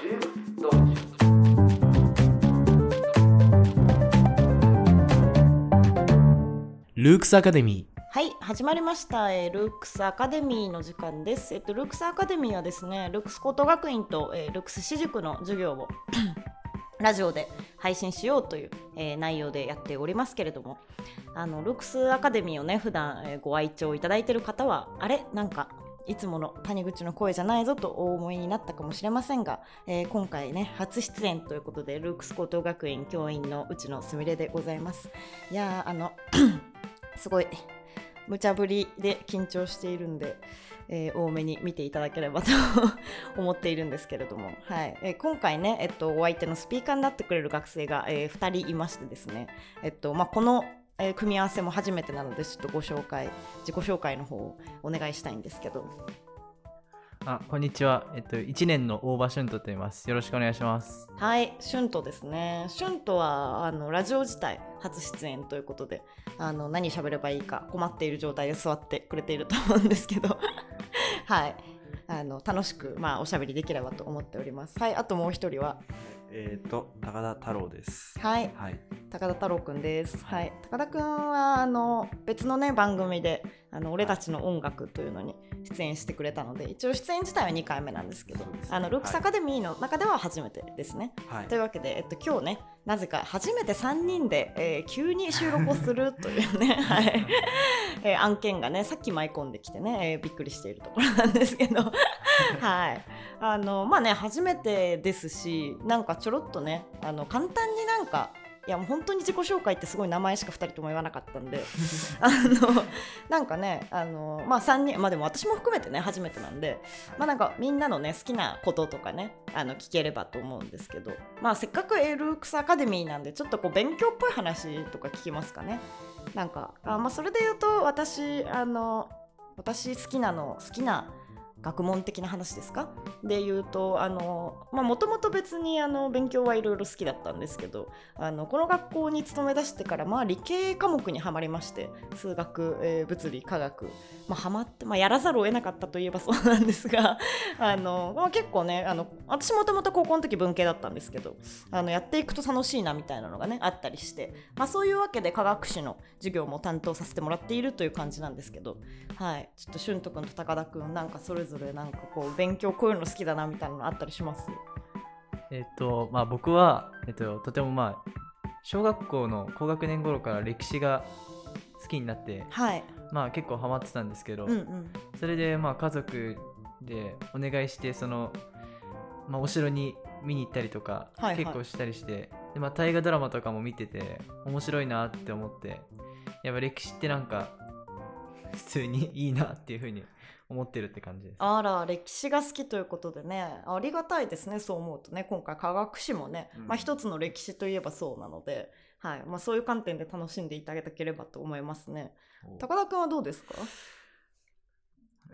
ルークスアカデミー。はい始まりました、えールークスアカデミーの時間です、えっと、ルークスアカデミーはですねルークス高等学院と、えールークス私塾の授業を ラジオで配信しようという、えー内容でやっておりますけれども。あのルークスアカデミーをね普段、えーご愛聴いただいている方はあれ？なんかいつもの谷口の声じゃないぞとお思いになったかもしれませんが、えー今回ね初出演ということでルークス高等学院教員のうちのすみれでございます。いやあの すごい無茶ぶりで緊張しているんで、えー多めに見ていただければと 思っているんですけれども、はい。えー今回ね、えっと、お相手のスピーカーになってくれる学生が、え2人いましてですね、えっとまあ、この、えー組み合わせも初めてなのでちょっとご紹介自己紹介の方をお願いしたいんですけど。あこんにちは。えっと1年の大場俊斗と言います。よろしくお願いします。はい、シュントですね。シュントはあのラジオ自体初出演ということで、あの何喋ればいいか困っている状態で座ってくれていると思うんですけど、はい、あの楽しくまあおしゃべりできればと思っております。はい、あともう一人は、えっ、と、高田太郎です。はい、はい。高田太郎くんです。はい、高田くんはあの別のね番組であの俺たちの音楽というのに出演してくれたので、一応出演自体は2回目なんですけどねあのルックスアカデミーの中では初めてですね。はいというわけで、えっと、今日ねなぜか初めて3人で、えー急に収録をするというね、はい。えー案件がねさっき舞い込んできてね、えーびっくりしているところなんですけど。はい。あのまあね初めてですしなんかちょろっとねあの簡単になんかいやもう本当に自己紹介ってすごい名前しか2人とも言わなかったんで。あのなんかねあのまあ3人まあでも私も含めてね初めてなんでまあなんかみんなのね好きなこととかねあの聞ければと思うんですけどまあせっかくエルークスアカデミーなんでちょっとこう勉強っぽい話とか聞きますかね。なんかあまあそれで言うと私あの私好きなの好きな学問的な話ですか？で言うとあのもともと別にあの勉強はいろいろ好きだったんですけどあのこの学校に勤め出してからまあ理系科目にはまりまして数学、えー物理科学まあ、はまって、まあ、やらざるを得なかったといえば そうなんですがあの、まあ、結構ねあの私もともと高校の時文系だったんですけどあのやっていくと楽しいなみたいなのがねあったりして、まあ、そういうわけで科学史の授業も担当させてもらっているという感じなんですけど、はい、ちょっと俊斗君と高田君なんかそれぞれなんかこう勉強こういうの好きだなみたいなのあったりします？えっとまあ僕はえっととてもまあ小学校の高学年頃から歴史が好きになってはい、まあ結構ハマってたんですけど、うんうん、それでまあ家族でお願いしてその、まあ、お城に見に行ったりとかはいはい。結構したりして、でまあ、大河ドラマとかも見てて面白いなって思ってやっぱ歴史ってなんか普通にいいなっていうふうに思ってるって感じです。あら歴史が好きということでね。ありがたいですねそう思うとね。今回科学史もね、うん。まあ、一つの歴史といえばそうなので、はい。まあ、そういう観点で楽しんでいただければと思いますね。高田君はどうですか？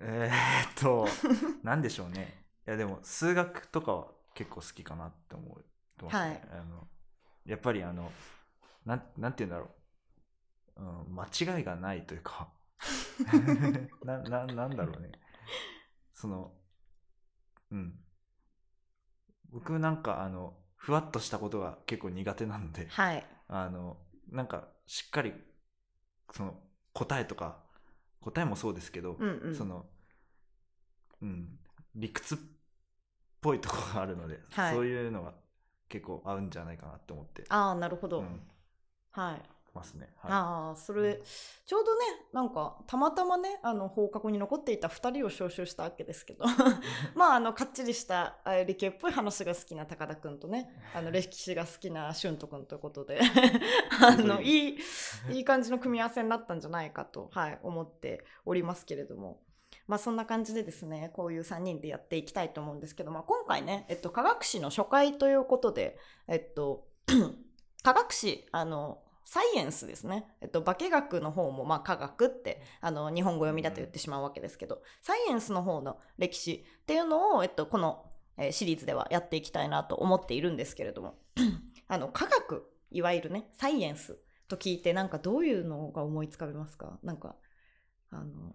えーっと、なんでしょうね。いや、でも、数学とかは結構好きかなって思ってますね。はい。あのやっぱり、あの、なん、なんて言うんだろう。うん、間違いがないというか、な、な、なんだろうね。その、うん。僕なんか、あの、ふわっとしたことが結構苦手なので、はい。あのなんかしっかりその答えとか答えもそうですけど、うんうん。そのうん理屈っぽいところがあるので、はい。そういうのが結構合うんじゃないかなって思って。ああなるほど、うん。はいますね。はい。ああそれちょうどねなんかたまたまねあの放課後に残っていた2人を招集したわけですけど。まああのかっちりしたあ理系っぽい話が好きな高田君とねあの 歴史が好きな俊斗君ということで。あのい。いいい感じの組み合わせになったんじゃないかと、はい、思っておりますけれども。まあそんな感じでですねこういう3人でやっていきたいと思うんですけど、まあ、今回ね、えっと、科学史の初回ということで、えっと、科学史あのサイエンスですね、えっと、化学の方もまあ科学ってあの日本語読みだと言ってしまうわけですけどサイエンスの方の歴史っていうのを、えっと、この、えーシリーズではやっていきたいなと思っているんですけれども あの科学いわゆるねサイエンスと聞いてなんかどういうのが思いつかべますか？なんかあの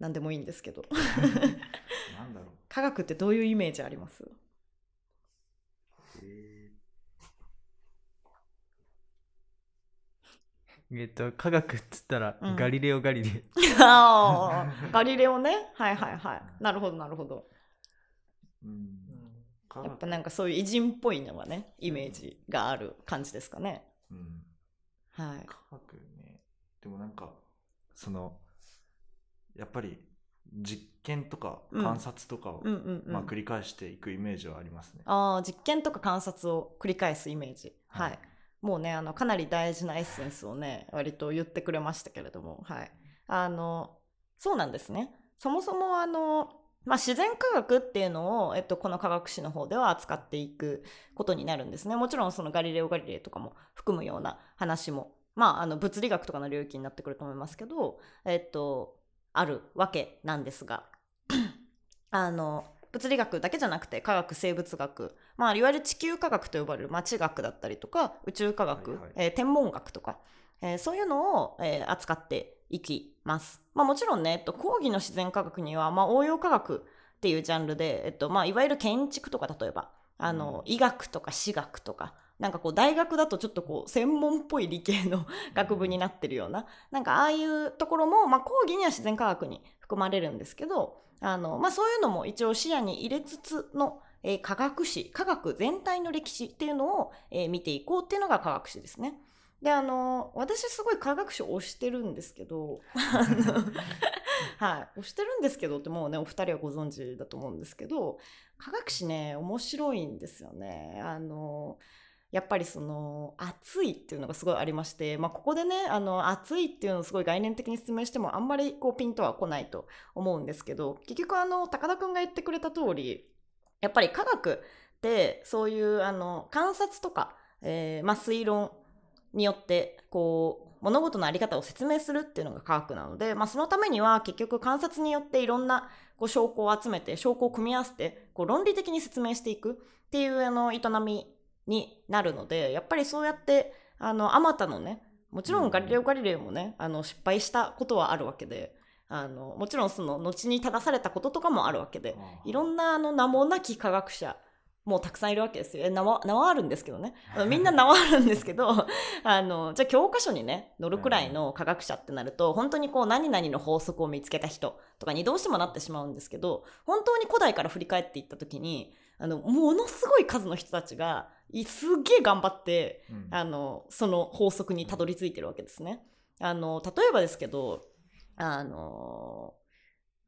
何でもいいんですけど。なんだろう。科学ってどういうイメージあります？ええっと科学っつったら、うん。ガリレオ・ガリレイ あー。ガリレオね。はいはいはい。なるほどなるほど。ーうん。やっぱなんかそういう偉人っぽいのはねイメージがある感じですかね。うん。はい。科学ね。でもなんかそのやっぱり実験とかうん。観察とかを、うんうんうん。まあ、繰り返していくイメージはありますね。あー実験とか観察を繰り返すイメージ。はい、もうねあのかなり大事なエッセンスをね割と言ってくれましたけれどもはいあのそうなんですねそもそもあのまあ、自然科学っていうのを、えっと、この科学史の方では扱っていくことになるんですね。もちろんそのガリレオ・ガリレイとかも含むような話も、まあ、あの物理学とかの領域になってくると思いますけど、えっと、あるわけなんですが あの物理学だけじゃなくて科学生物学、まあ、いわゆる地球科学と呼ばれる町学だったりとか宇宙科学、はいはい。えー天文学とか、えーそういうのを、えー扱っていきます。まあ、もちろんね、えっと、講義の自然科学には、まあ、応用科学っていうジャンルで、えっとまあ、いわゆる建築とか例えばあの、医学とか私学とかなんかこう大学だとちょっとこう専門っぽい理系の 学部になってるようななんかああいうところも、まあ、講義には自然科学に含まれるんですけどあの、まあ、そういうのも一応視野に入れつつの、えー科学史科学全体の歴史っていうのを、えー見ていこうっていうのが科学史ですね。であの私すごい科学史を推してるんですけどあの はい推してるんですけどってもうねお二人はご存知だと思うんですけど科学史ね面白いんですよね。あのやっぱりその熱いっていうのがすごいありまして、まあ、ここでねあの熱いっていうのをすごい概念的に説明してもあんまりこうピンとは来ないと思うんですけど結局あの高田くんが言ってくれた通りやっぱり科学ってそういうあの観察とか、えーまあ、推論によってこう物事の在り方を説明するっていうのが科学なので、まあ、そのためには結局観察によっていろんなこう証拠を集めて証拠を組み合わせてこう論理的に説明していくっていうあの営みになるのでやっぱりそうやってあのあまたのねもちろんガリレオ・ガリレイもねあの失敗したことはあるわけであのもちろんその後に正されたこととかもあるわけでいろんなあの名もなき科学者もうたくさんいるわけですよ。え名は名はあるんですけどね。みんな名はあるんですけど、あの、じゃあ教科書にね、載るくらいの科学者ってなると、本当にこう何々の法則を見つけた人とかにどうしてもなってしまうんですけど、本当に古代から振り返っていった時に、あの、ものすごい数の人たちが、いすっげえ頑張って、うん。あのその法則にたどり着いてるわけですね。あの例えばですけどあの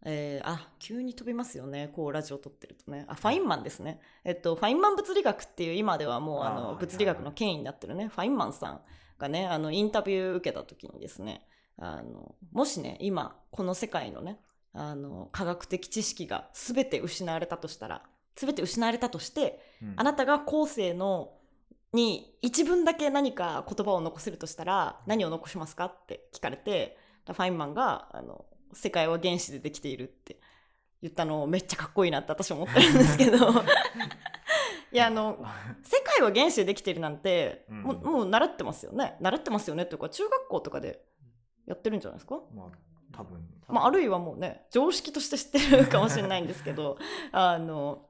えーあ急に飛びますよね。こうラジオ撮ってるとね。あファインマンですね、えっと、ファインマン物理学っていう今ではもうあの物理学の権威になってるね。ファインマンさんがねあのインタビュー受けた時にですねあのもしね今この世界のねあの科学的知識が全て失われたとしたら全て失われたとしてうん。あなたが後世のに一文だけ何か言葉を残せるとしたら何を残しますかって聞かれてファインマンがあの「世界は原子でできている」って言ったのめっちゃかっこいいなって私思ってるんですけど。いやあの世界は原子でできているなんて、うん。もうもう習ってますよね。習ってますよねっていうか中学校とかでやってるんじゃないですか？まあ多分。まあ、あるいはもうね常識として知ってるかもしれないんですけど。あの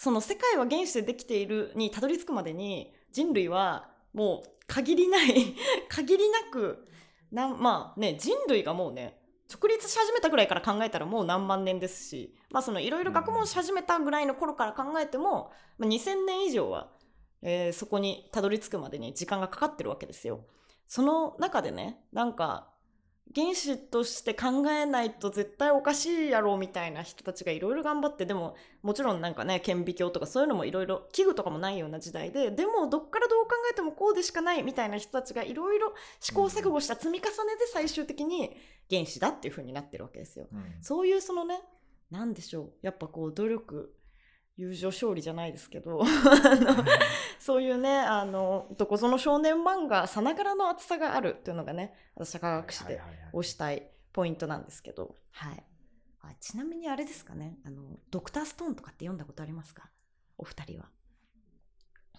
その世界は原子でできているにたどり着くまでに人類はもう限りない 限りなくなまあね人類がもうね直立し始めたぐらいから考えたらもう何万年ですしまあそのいろいろ学問し始めたぐらいの頃から考えても、まあ、2000年以上は、えーそこにたどり着くまでに時間がかかってるわけですよ。その中でねなんか原子として考えないと絶対おかしいやろみたいな人たちがいろいろ頑張ってでももちろんなんかね顕微鏡とかそういうのもいろいろ器具とかもないような時代ででもどっからどう考えてもこうでしかないみたいな人たちがいろいろ試行錯誤した積み重ねで最終的に原子だっていう風になってるわけですよ。うんそういうそのねなんでしょうやっぱこう努力友情勝利じゃないですけど そういうねあのどこぞの少年漫画さながらの厚さがあるっていうのがね私は科学史ではいはいはいはい。推したいポイントなんですけど、はい、あちなみにあれですかねあのドクターストーンとかって読んだことありますか？お二人は。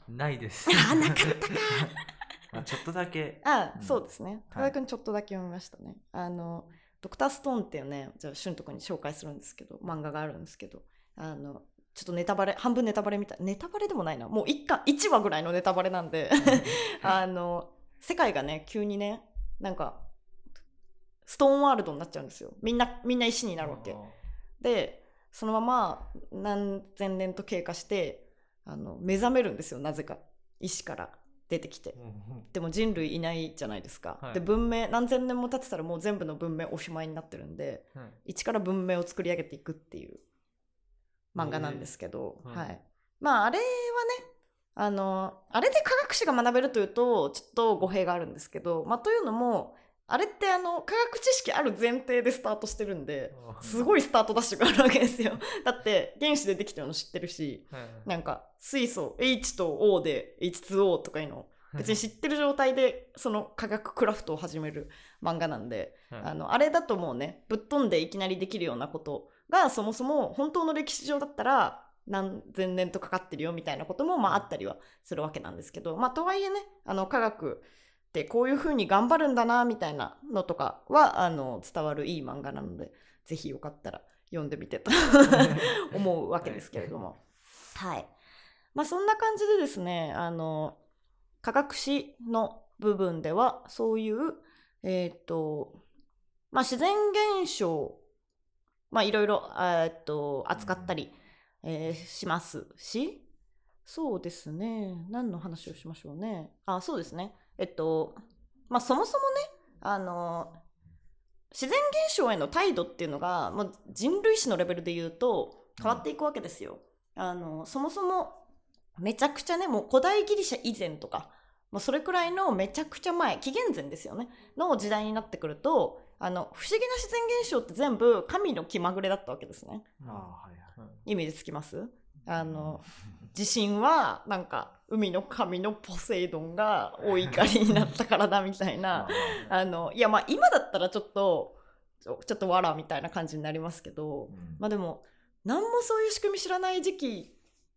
ないです。あなかったか まあちょっとだけ。あ、うん。そうですね。はい。高田君ちょっとだけ読みましたね、あのドクターストーンっていうねじゃあ俊とこに紹介するんですけど漫画があるんですけどあのちょっとネタバレ半分ネタバレみたいネタバレでもないな。もう1巻1話ぐらいのネタバレなんで。あの世界がね急にねなんかストーンワールドになっちゃうんですよ。みんなみんな石になるわけでそのまま何千年と経過してあの目覚めるんですよなぜか。石から出てきて。でも人類いないじゃないですか、はい。で文明何千年も経ってたらもう全部の文明おしまいになってるんではい。一から文明を作り上げていくっていう漫画なんですけど、はいはい、まああれはねあのあれで科学史が学べるというとちょっと語弊があるんですけど、まあ、というのもあれってあの科学知識ある前提でスタートしてるんですごいスタートダッシュがあるわけですよ。だって原子でできてるの知ってるしはいなんか水素 H と O で H2O とかいうの別に知ってる状態でその科学クラフトを始める漫画なんではい。あのあれだともうねぶっ飛んでいきなりできるようなことがそもそも本当の歴史上だったら何千年とかかってるよみたいなこともまああったりはするわけなんですけどまあとはいえねあの科学ってこういうふうに頑張るんだなみたいなのとかはあの伝わるいい漫画なのでぜひよかったら読んでみてと 思うわけですけれども。はい。まあそんな感じでですねあの科学史の部分ではそういうえっ、とまあ自然現象まあいろいろえーっと扱ったり、えーしますし。そうですね。何の話をしましょうね。あそうですね。えっとまあそもそもねあの自然現象への態度っていうのがもう人類史のレベルで言うと変わっていくわけですよ。あのそもそもめちゃくちゃねもう古代ギリシャ以前とかもうそれくらいのめちゃくちゃ前紀元前ですよね。の時代になってくるとあの不思議な自然現象って全部神の気まぐれだったわけですね。ああはいはい。イメージつきます？あの地震はなんか海の神のポセイドンがお怒りになったからだみたいな。あのいやまあ今だったらちょっとちょちょっとわらみたいな感じになりますけどうん。まあでも何もそういう仕組み知らない時期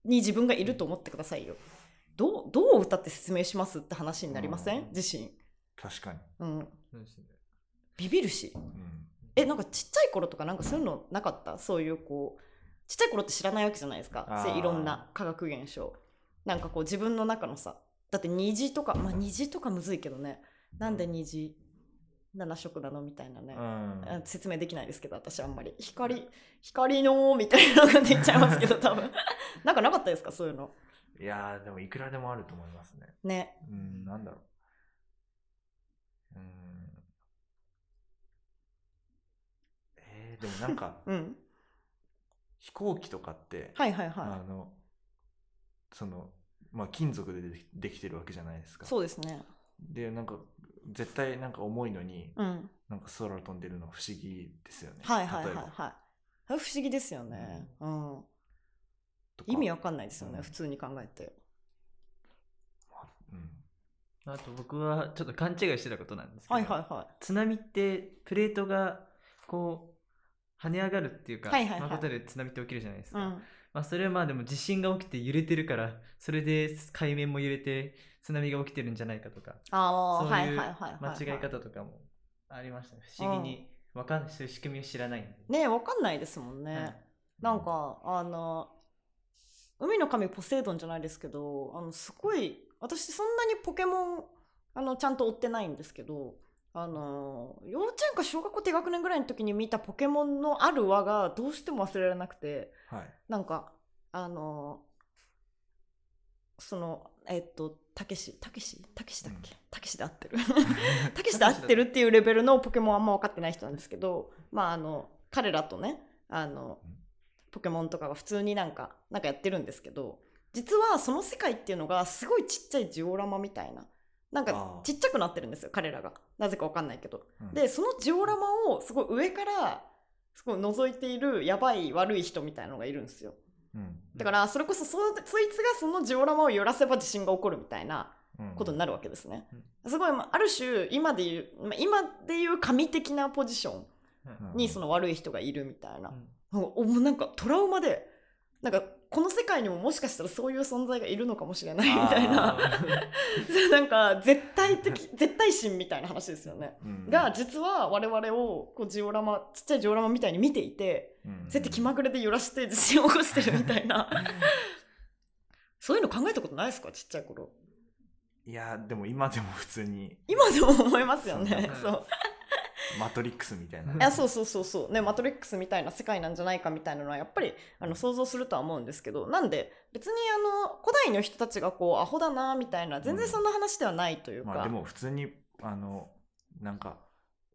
に自分がいると思ってくださいよ。どうどう歌って説明しますって話になりません？うん。自身、確かに、うん、そうですねビビるし。うん。えなんかちっちゃい頃とかなんかそういうのなかった？そういうこうちっちゃい頃って知らないわけじゃないですか。いろんな化学現象。なんかこう自分の中のさだって虹とかまあ虹とかむずいけどね。なんで虹7色なの？みたいなね、うん。あ説明できないですけど私あんまり。光光のみたいなのが出ちゃいますけど 多分。なんかなかったですか？そういうの。いやーでもいくらでもあると思いますね。ね。うんなんだろう。うんえー、でもなんか うん。飛行機とかって、はいはいはあのそのまあ金属でできてるわけじゃないですか。いそうですね。でなんか絶対なんか重いのに、うん。なんか空飛んでるの不思議ですよね。はいはいはいはい。不思議ですよね。うん。とか。意味わかんないですよね、うん。普通に考えて。うん。あと僕はちょっと勘違いしてたことなんですけど、はいはいはい。津波ってプレートがこう跳ね上がるっていうか、はいはいはい。まあことで津波って起きるじゃないですか、うん。まあ、それはまあでも地震が起きて揺れてるからそれで海面も揺れて津波が起きてるんじゃないかとかああそうはいいう間はい。違い方とかもありましたね。不思議にわかんそういう仕組みを知らないねわかんないですもんね、はい。なんかあの海の神ポセイドンじゃないですけどあのすごい私そんなにポケモンあのちゃんと追ってないんですけどあの幼稚園か小学校低学年ぐらいの時に見たポケモンのある輪がどうしても忘れられなくてはい。なんかあのそのえっとたけしたけしたけしだっけ？たけしで合ってる。たけしで合ってるっていうレベルのポケモンあんま分かってない人なんですけどまああの彼らとねあのポケモンとかが普通になんかなんかやってるんですけど実はその世界っていうのがすごいちっちゃいジオラマみたいななんかちっちゃくなってるんですよ彼らが。なぜか分かんないけど。うん。でそのジオラマをすごい上からすごい覗いているやばい悪い人みたいなのがいるんですよ。うん。だからそれこそそそいつがそのジオラマを揺らせば地震が起こるみたいなうん。ことになるわけですね、すごいまあある種今でいうまあ今でいう神的なポジションうん。にその悪い人がいるみたいな、うん。なんかトラウマでなんかこの世界にももしかしたらそういう存在がいるのかもしれないみたいな。なんか絶対的 絶対心みたいな話ですよね。うん。が実は我々をこうジオラマちっちゃいジオラマみたいに見ていてうん。そうやって気まぐれで揺らして地震を起こしてるみたいなそういうの考えたことないですか？ちっちゃい頃。いやでも今でも普通に。今でも思いますよね。そうマトリックスみたいな。いやそうそうそうそう。ねマトリックスみたいな世界なんじゃないかみたいなのはやっぱりあの想像するとは思うんですけど。なんで別にあの古代の人たちがこうアホだなみたいな全然そんな話ではないというか、まあでも普通にあのなんか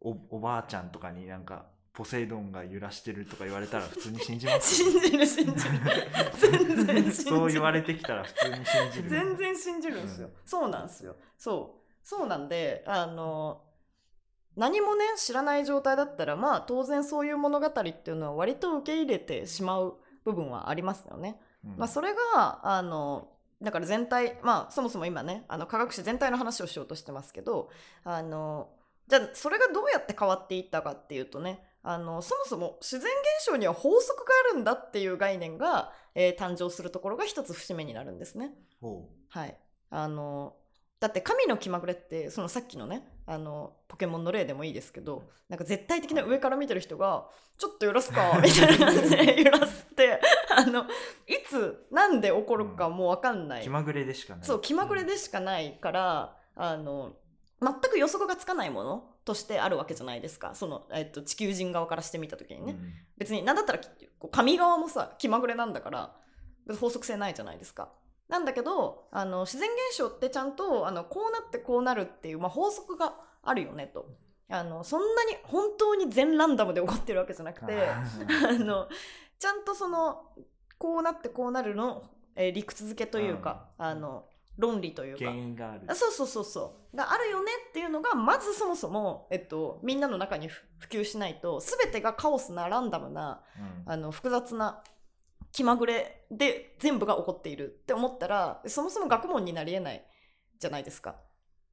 おおばあちゃんとかになんかポセイドンが揺らしてるとか言われたら普通に信じます 信じる信じる。全然信じる。そう言われてきたら普通に信じる全然信じるんですよ、うん。そうなんですよ。そう。そうなんであの何もね知らない状態だったらまあ当然そういう物語っていうのは割と受け入れてしまう部分はありますよね。うんまあ、それがあのだから全体まあそもそも今ねあの科学史全体の話をしようとしてますけどあのじゃあそれがどうやって変わっていったかっていうとねあのそもそも自然現象には法則があるんだっていう概念が、えー誕生するところが一つ節目になるんですね。ほはい、あのだって神の気まぐれってそのさっきのねあのポケモンの例でもいいですけどなんか絶対的な上から見てる人が「ちょっと揺らすか」みたいな感じで揺らすってあのいつなんで起こるかもう分かんない、う気まぐれでしかない。そう気まぐれでしかないからあの全く予測がつかないものとしてあるわけじゃないですか。その、えっと、地球人側からしてみた時にね、うん。別に何だったらきこう神側もさ気まぐれなんだから法則性ないじゃないですか。なんだけどあの自然現象ってちゃんとあのこうなってこうなるっていう、まあ、法則があるよねと。あのそんなに本当に全ランダムで起こってるわけじゃなくて あのちゃんとそのこうなってこうなるの、えー理屈付けというか、あの論理というか。原因がある。あそうそうそうそう。があるよねっていうのがまずそもそも、えっと、みんなの中にふ普及しないと全てがカオスなランダムなうん。あの複雑な気まぐれで全部が起こっているって思ったらそもそも学問になりえないじゃないですか。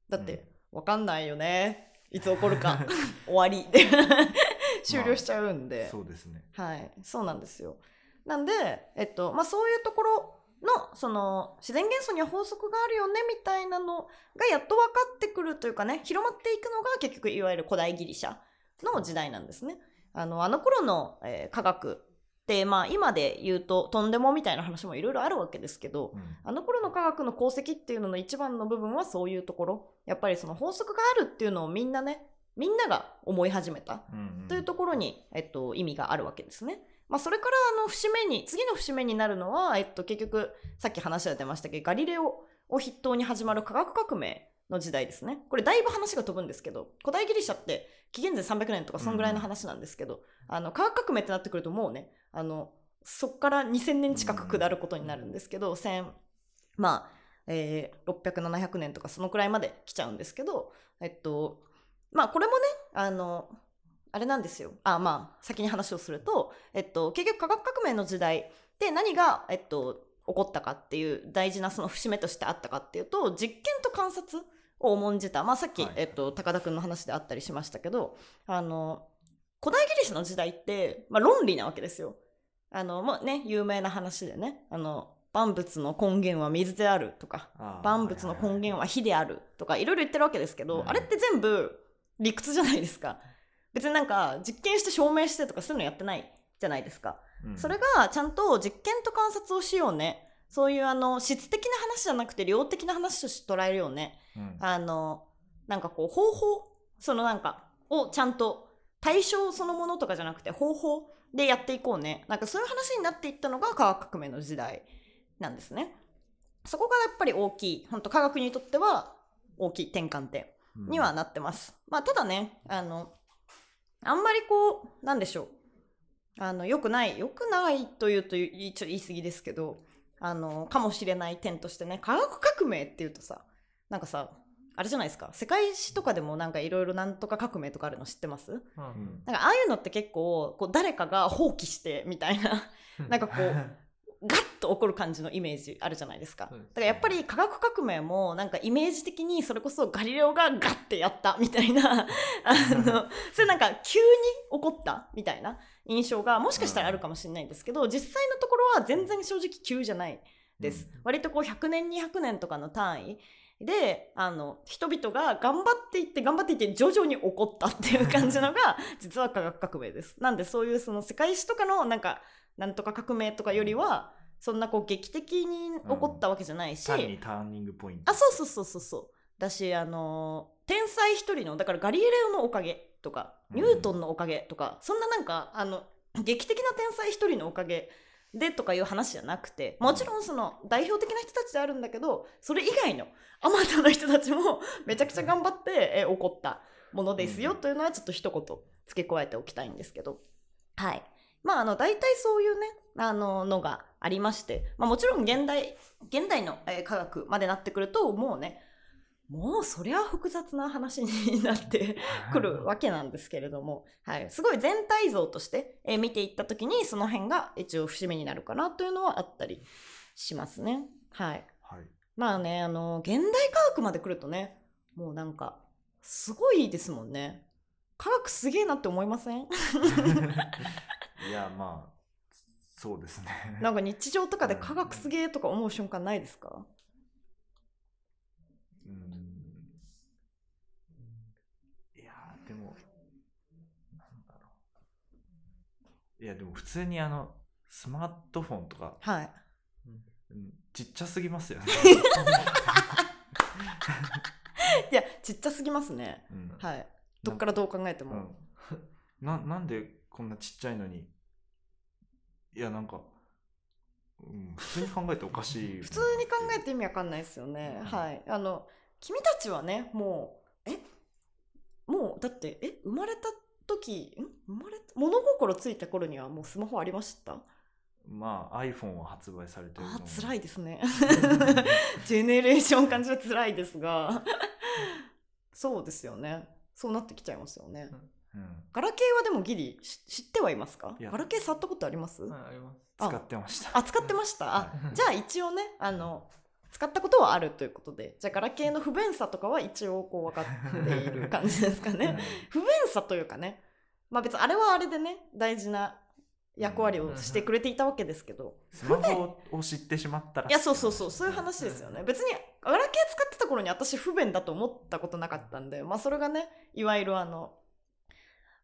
だって、わかんないよね。いつ起こるか。終わり。で 終了しちゃうんで、そうですね。はい、そうなんですよ。なんで、えっとまあ、そういうところのその自然元素には法則があるよねみたいなのがやっと分かってくるというかね広まっていくのが結局いわゆる古代ギリシャの時代なんですね。あのあの頃の、えー科学って、まあ、今で言うととんでもみたいな話もいろいろあるわけですけど、うん。あの頃の科学の功績っていうのの一番の部分はそういうところ。やっぱりその法則があるっていうのをみんなねみんなが思い始めた。というところに、えっと、意味があるわけですね。まあ、それからあの節目に次の節目になるのは、えっと、結局さっき話が出ましたけどガリレオを筆頭に始まる科学革命の時代ですね。これだいぶ話が飛ぶんですけど古代ギリシャって紀元前300年とかそんぐらいの話なんですけど、あの科学革命ってなってくるともうねあのそっから2000年近く下ることになるんですけど、1000まあ、えー600700年とかそのくらいまで来ちゃうんですけどえっとまあこれもねあのあれなんですよ。あまあ先に話をすると、えっと、結局科学革命の時代で何が、えっと、起こったかっていう大事なその節目としてあったかっていうと実験と観察を重んじた、まあ、さっき、はい。えっと、高田君の話であったりしましたけどあの古代ギリシャの時代って、まあ、論理なわけですよ。あのもうね有名な話でねあの万物の根源は水であるとか万物の根源は火であるとかいろいろ言ってるわけですけど、うんあれって全部理屈じゃないですか。別になんか実験して証明してとかそういうのやってないじゃないですか、うんそれがちゃんと実験と観察をしようね。そういうあの質的な話じゃなくて量的な話として捉えるよね。うん。あのなんかこう方法そのなんかをちゃんと対象そのものとかじゃなくて方法でやっていこうね。なんかそういう話になっていったのが科学革命の時代なんですね。そこがやっぱり大きい本当科学にとっては大きい転換点うん。にはなってます、まあただねあのあんまりこうなんでしょうあの良くない良くないというといちょ言い過ぎですけどあのかもしれない点としてね科学革命っていうとさなんかさあれじゃないですか？世界史とかでもなんかいろいろなんとか革命とかあるの知ってます？うん。うんなんかああいうのって結構こう誰かが放棄してみたいななんかこうガッと起こる感じのイメージあるじゃないですか。だからやっぱり科学革命もなんかイメージ的にそれこそガリレオがガッてやったみたいなあのそれなんか急に起こったみたいな印象がもしかしたらあるかもしれないんですけど実際のところは全然正直急じゃないです、うん。割とこう100年200年とかの単位であの人々が頑張っていって頑張っていって徐々に起こったっていう感じのが 実は科学革命です。なんでそういうその世界史とかのなんかなんとか革命とかよりはそんなこう劇的に起こったわけじゃないし、単にターニングポイント。あそうそうそうそうそう。だしあのー天才一人のだからガリレオのおかげとかうんニュートンのおかげとか、そんななんかあの劇的な天才一人のおかげでとかいう話じゃなくてもちろんその代表的な人たちであるんだけどそれ以外のあまたの人たちもめちゃくちゃ頑張って、え起こったものですよ、うん。というのはちょっと一言付け加えておきたいんですけど。はい。まああの大体そういうねあののがありまして、まあ、もちろん現代現代の、えー科学までなってくるともうねもうそりゃ複雑な話になってくるわけなんですけれども、はい、すごい全体像として、えー見ていった時にその辺が一応節目になるかなというのはあったりしますね。はい、はい。まあねあの現代科学まで来るとねもうなんかすごいですもんね。科学すげえなって思いません？いや、まあ、そうですね。なんか日常とかで科学すげえとか思う瞬間ないですかうん。いやー、でも、なんだろう。いや、でも普通にあの、スマートフォンとか、はい。うんちっちゃすぎますよね。いやちっちゃすぎますね。うんはい。どっからどう考えても。うん、ななんでこんなちっちゃいのにいやなんか、うん、普通に考えておかしい 普通に考えて意味わかんないですよね。うんはい。あの君たちはねもうえ？もうだってえ？生まれた時ん？生まれた物心ついた頃にはもうスマホありました？まあ iPhone は発売されてるあー辛い、いですね。ジェネレーション感じは辛いですが。そうですよね。そうなってきちゃいますよね。うん、ガラケーはでもギリし知ってはいますか？ガラケー触ったことあります？はいあります。あ使ってました。あ使ってました。あはじゃあ一応ねあの使ったことはあるということでじゃあガラケーの不便さとかは一応こう分かっている感じですかね。不便さというかねまあ別にあれはあれでね大事な役割をしてくれていたわけですけどスマホを知ってしまったら。いやそうそうそうそういう話ですよね。別にガラケー使ってた頃に私不便だと思ったことなかったんでまあそれがねいわゆるあの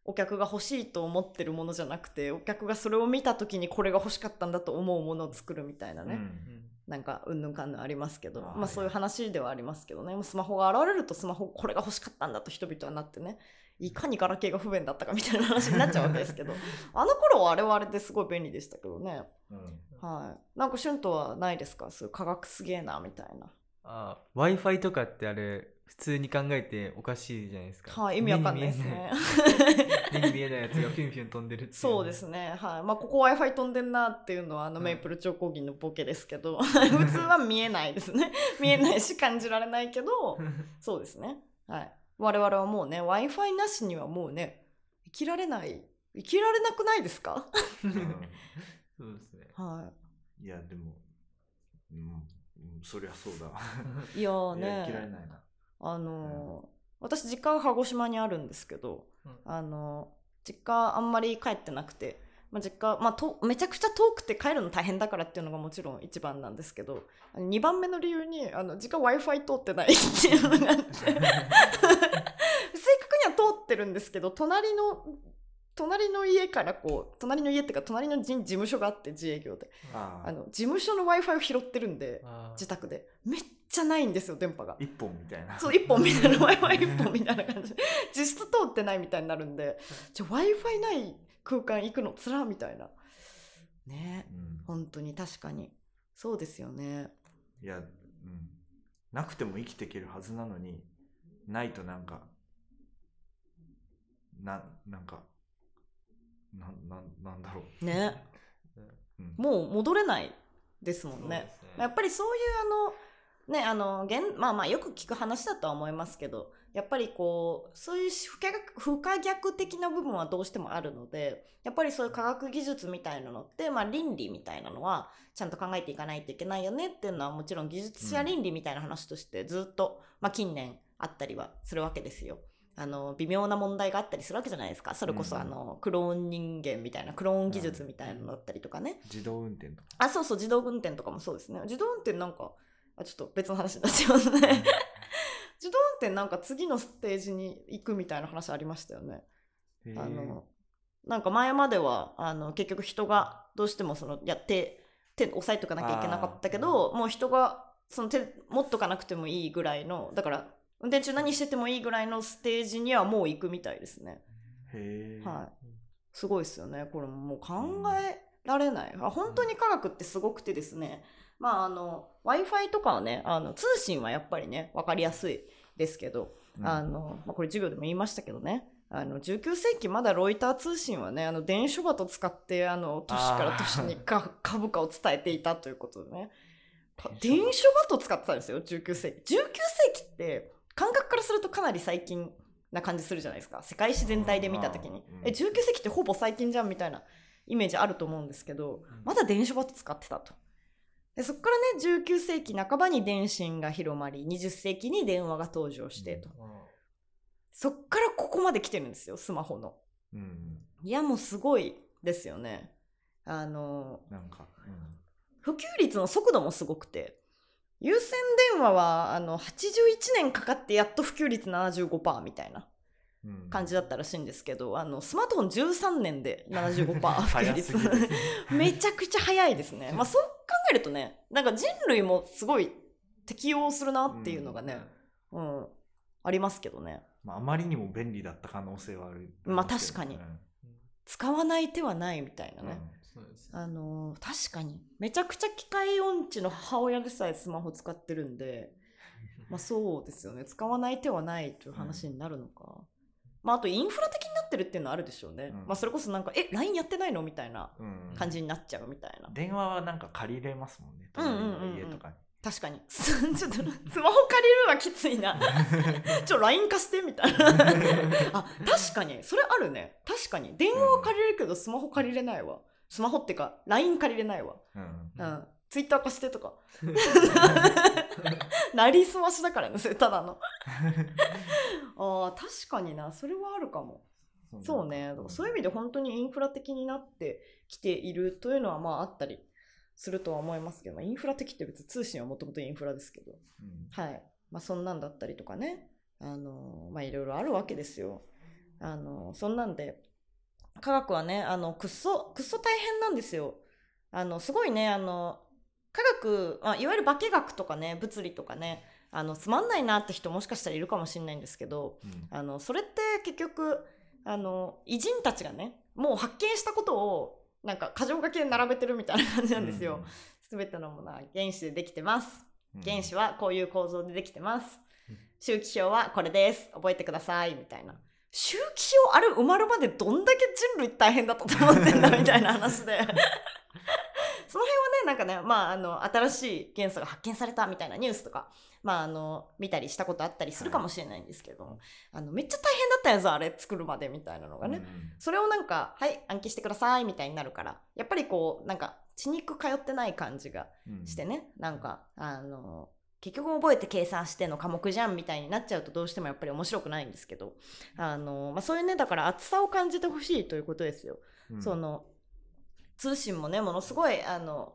お客が欲しいと思ってるものじゃなくてお客がそれを見た時にこれが欲しかったんだと思うものを作るみたいなね、うんなんかうんぬんかんぬんありますけどあーまあそういう話ではありますけどね。もうスマホが現れるとスマホこれが欲しかったんだと人々はなってねいかにガラケーが不便だったかみたいな話になっちゃうわけですけど。あの頃はあれはあれですごい便利でしたけどね。うん。はい。なんかシュンとはないですか？そういう科学すげえなみたいな。あ w i f i とかってあれ普通に考えておかしいじゃないですか。はい意味わかんないですね。目に見えない。やつがピュンピュン飛んでるっていそうですね。はい。まあここ w i f i 飛んでんなっていうのはあのうんメイプル超合金のボケですけど 普通は見えないですね。見えないし感じられないけどそうですね。はい。我々はもうね、Wi-Fi なしにはもうね、生きられない、生きられなくないですか？そうですね。はい。やでも、うん。うん、そりゃそうだ。い。いやーいや嫌いね、ないなあのー私実家が鹿児島にあるんですけど、うん。あのー実家あんまり帰ってなくて、まあ、実家、まあ、とめちゃくちゃ遠くて帰るの大変だからっていうのがもちろん一番なんですけど2番目の理由にあの実家 w i f i 通ってないっていうのがあって。正確には通ってるんですけど隣の隣の家からこう隣の家っていうか隣の事事務所があって自営業で。ああの事務所の w i f i を拾ってるんで自宅で。めっちゃないんですよ電波が。一本みたいな。そう一本みたいな w i f i 一本みたいな感じ。で 実質通ってないみたいになるんでじゃ w i f i ない空間行くのつらみたいな。ね。うん。本当に確かに。そうですよね。いや、うん、なくても生きていけるはずなのにないとなんかななんかなんなんなんだろね。う、うん、もう戻れないですもんね。ね。やっぱりそういうあのねあの現まあまあよく聞く話だとは思いますけどやっぱりこうそういう不可逆不可逆的な部分はどうしてもあるのでやっぱりそういう科学技術みたいなのって、まあ、倫理みたいなのはちゃんと考えていかないといけないよねっていうのはもちろん技術者倫理みたいな話としてずっと、まあ、近年あったりはするわけですよ。あの微妙な問題があったりするわけじゃないですか。それこそ、うん。あのクローン人間みたいなクローン技術みたいなのだったりとかね、自動運転とか。あそうそう自動運転とかもそうですね。自動運転なんかあちょっと別の話になっちゃいますね。自動運転なんか次のステージに行くみたいな話ありましたよね。あのなんか前まではあの結局人がどうしてもそのやって手押さえとかなきゃいけなかったけどもう人がその手持っとかなくてもいいぐらいのだから運転中何しててもいいぐらいのステージにはもう行くみたいですね。へえ。はい。すごいですよね。これもう考えられない、あ本当に科学ってすごくてですね。まああの w i f i とかはねあの通信はやっぱりね分かりやすいですけど、うん。あのまあ、これ授業でも言いましたけどね。あの19世紀まだロイター通信はねあの電書バト使ってあの都市から都市にか株価を伝えていたということでね。か電書バト使ってたんですよ19世紀。19世紀って感覚からするとかなり最近な感じするじゃないですか。世界史全体で見た時に、うん。え19世紀ってほぼ最近じゃんみたいなイメージあると思うんですけどまだ電書バト使ってたと。でそこからね19世紀半ばに電信が広まり20世紀に電話が登場してと、そっからここまで来てるんですよスマホの。うん。うん。いやもうすごいですよね。あのなんか、普及率の速度もすごくて有線電話はあの81年かかってやっと普及率75%みたいなうん。うん。感じだったらしいんですけどあのスマートフォン13年で 75%普及早率。めちゃくちゃ早いですね。まあそう考えるとねなんか人類もすごい適応するなっていうのがね、うん。ありますけどね。まあ、あまりにも便利だった可能性はある。まあ確かに。使わない手はないみたいなうんね、そうですあのー確かに。めちゃくちゃ機械音痴の母親でさえスマホ使ってるんで まあそうですよね。使わない手はないという話になるのか、まああとインフラ的になってるっていうのはあるでしょうね、うん。まあそれこそなんかえ LINE やってないの？みたいなうん。感じになっちゃうみたいな、電話はなんか借りれますもんね。うんうんうんうん。隣の家とかに。確かに。ちょっとスマホ借りるはきついな。ちょ LINE 貸してみたいな。あ確かに。それあるね。確かに。電話は借りれるけどスマホ借りれないわスマホってか LINE 借りれないわ。うん。うん、ツイッター貸してとか。なりすましだからねそれただの。あー確かにな。それはあるかも。そうね。そういう意味で本当にインフラ的になってきているというのはまああったりするとは思いますけど、まあ、インフラ的って別に通信はもともとインフラですけど。うん。はい。まあそんなんだったりとかね。あのまあいろいろあるわけですよ。あのそんなんで科学はねあのくっそくっそ大変なんですよあのすごいねあの科学、まあ、いわゆる化学とかね物理とかねあのつまんないなって人もしかしたらいるかもしれないんですけどうんあのそれって結局あの偉人たちがねもう発見したことをなんか箇条書きで並べてるみたいな感じなんですよ。すべてのものは原子でできてます。うん原子はこういう構造でできてますうん。周期表はこれです。覚えてください。みたいな。周期表あれ生まれるまでどんだけ人類大変だったと思ってんだみたいな話で。その辺はね、なんかね、まあ、あの、新しい元素が発見されたみたいなニュースとか、まあ、あの、見たりしたことあったりするかもしれないんですけど、あの、めっちゃ大変だったやつあれ作るまでみたいなのがね、うんそれをなんか、はい、暗記してくださいみたいになるから、やっぱりこう、なんか、血肉通ってない感じがうんしてね、なんか、あの、結局覚えて計算しての科目じゃんみたいになっちゃうとどうしてもやっぱり面白くないんですけど、あの、まあ、そういうね、だから厚さを感じてほしいということですよ。うんその、通信もね、ものすごい、あの、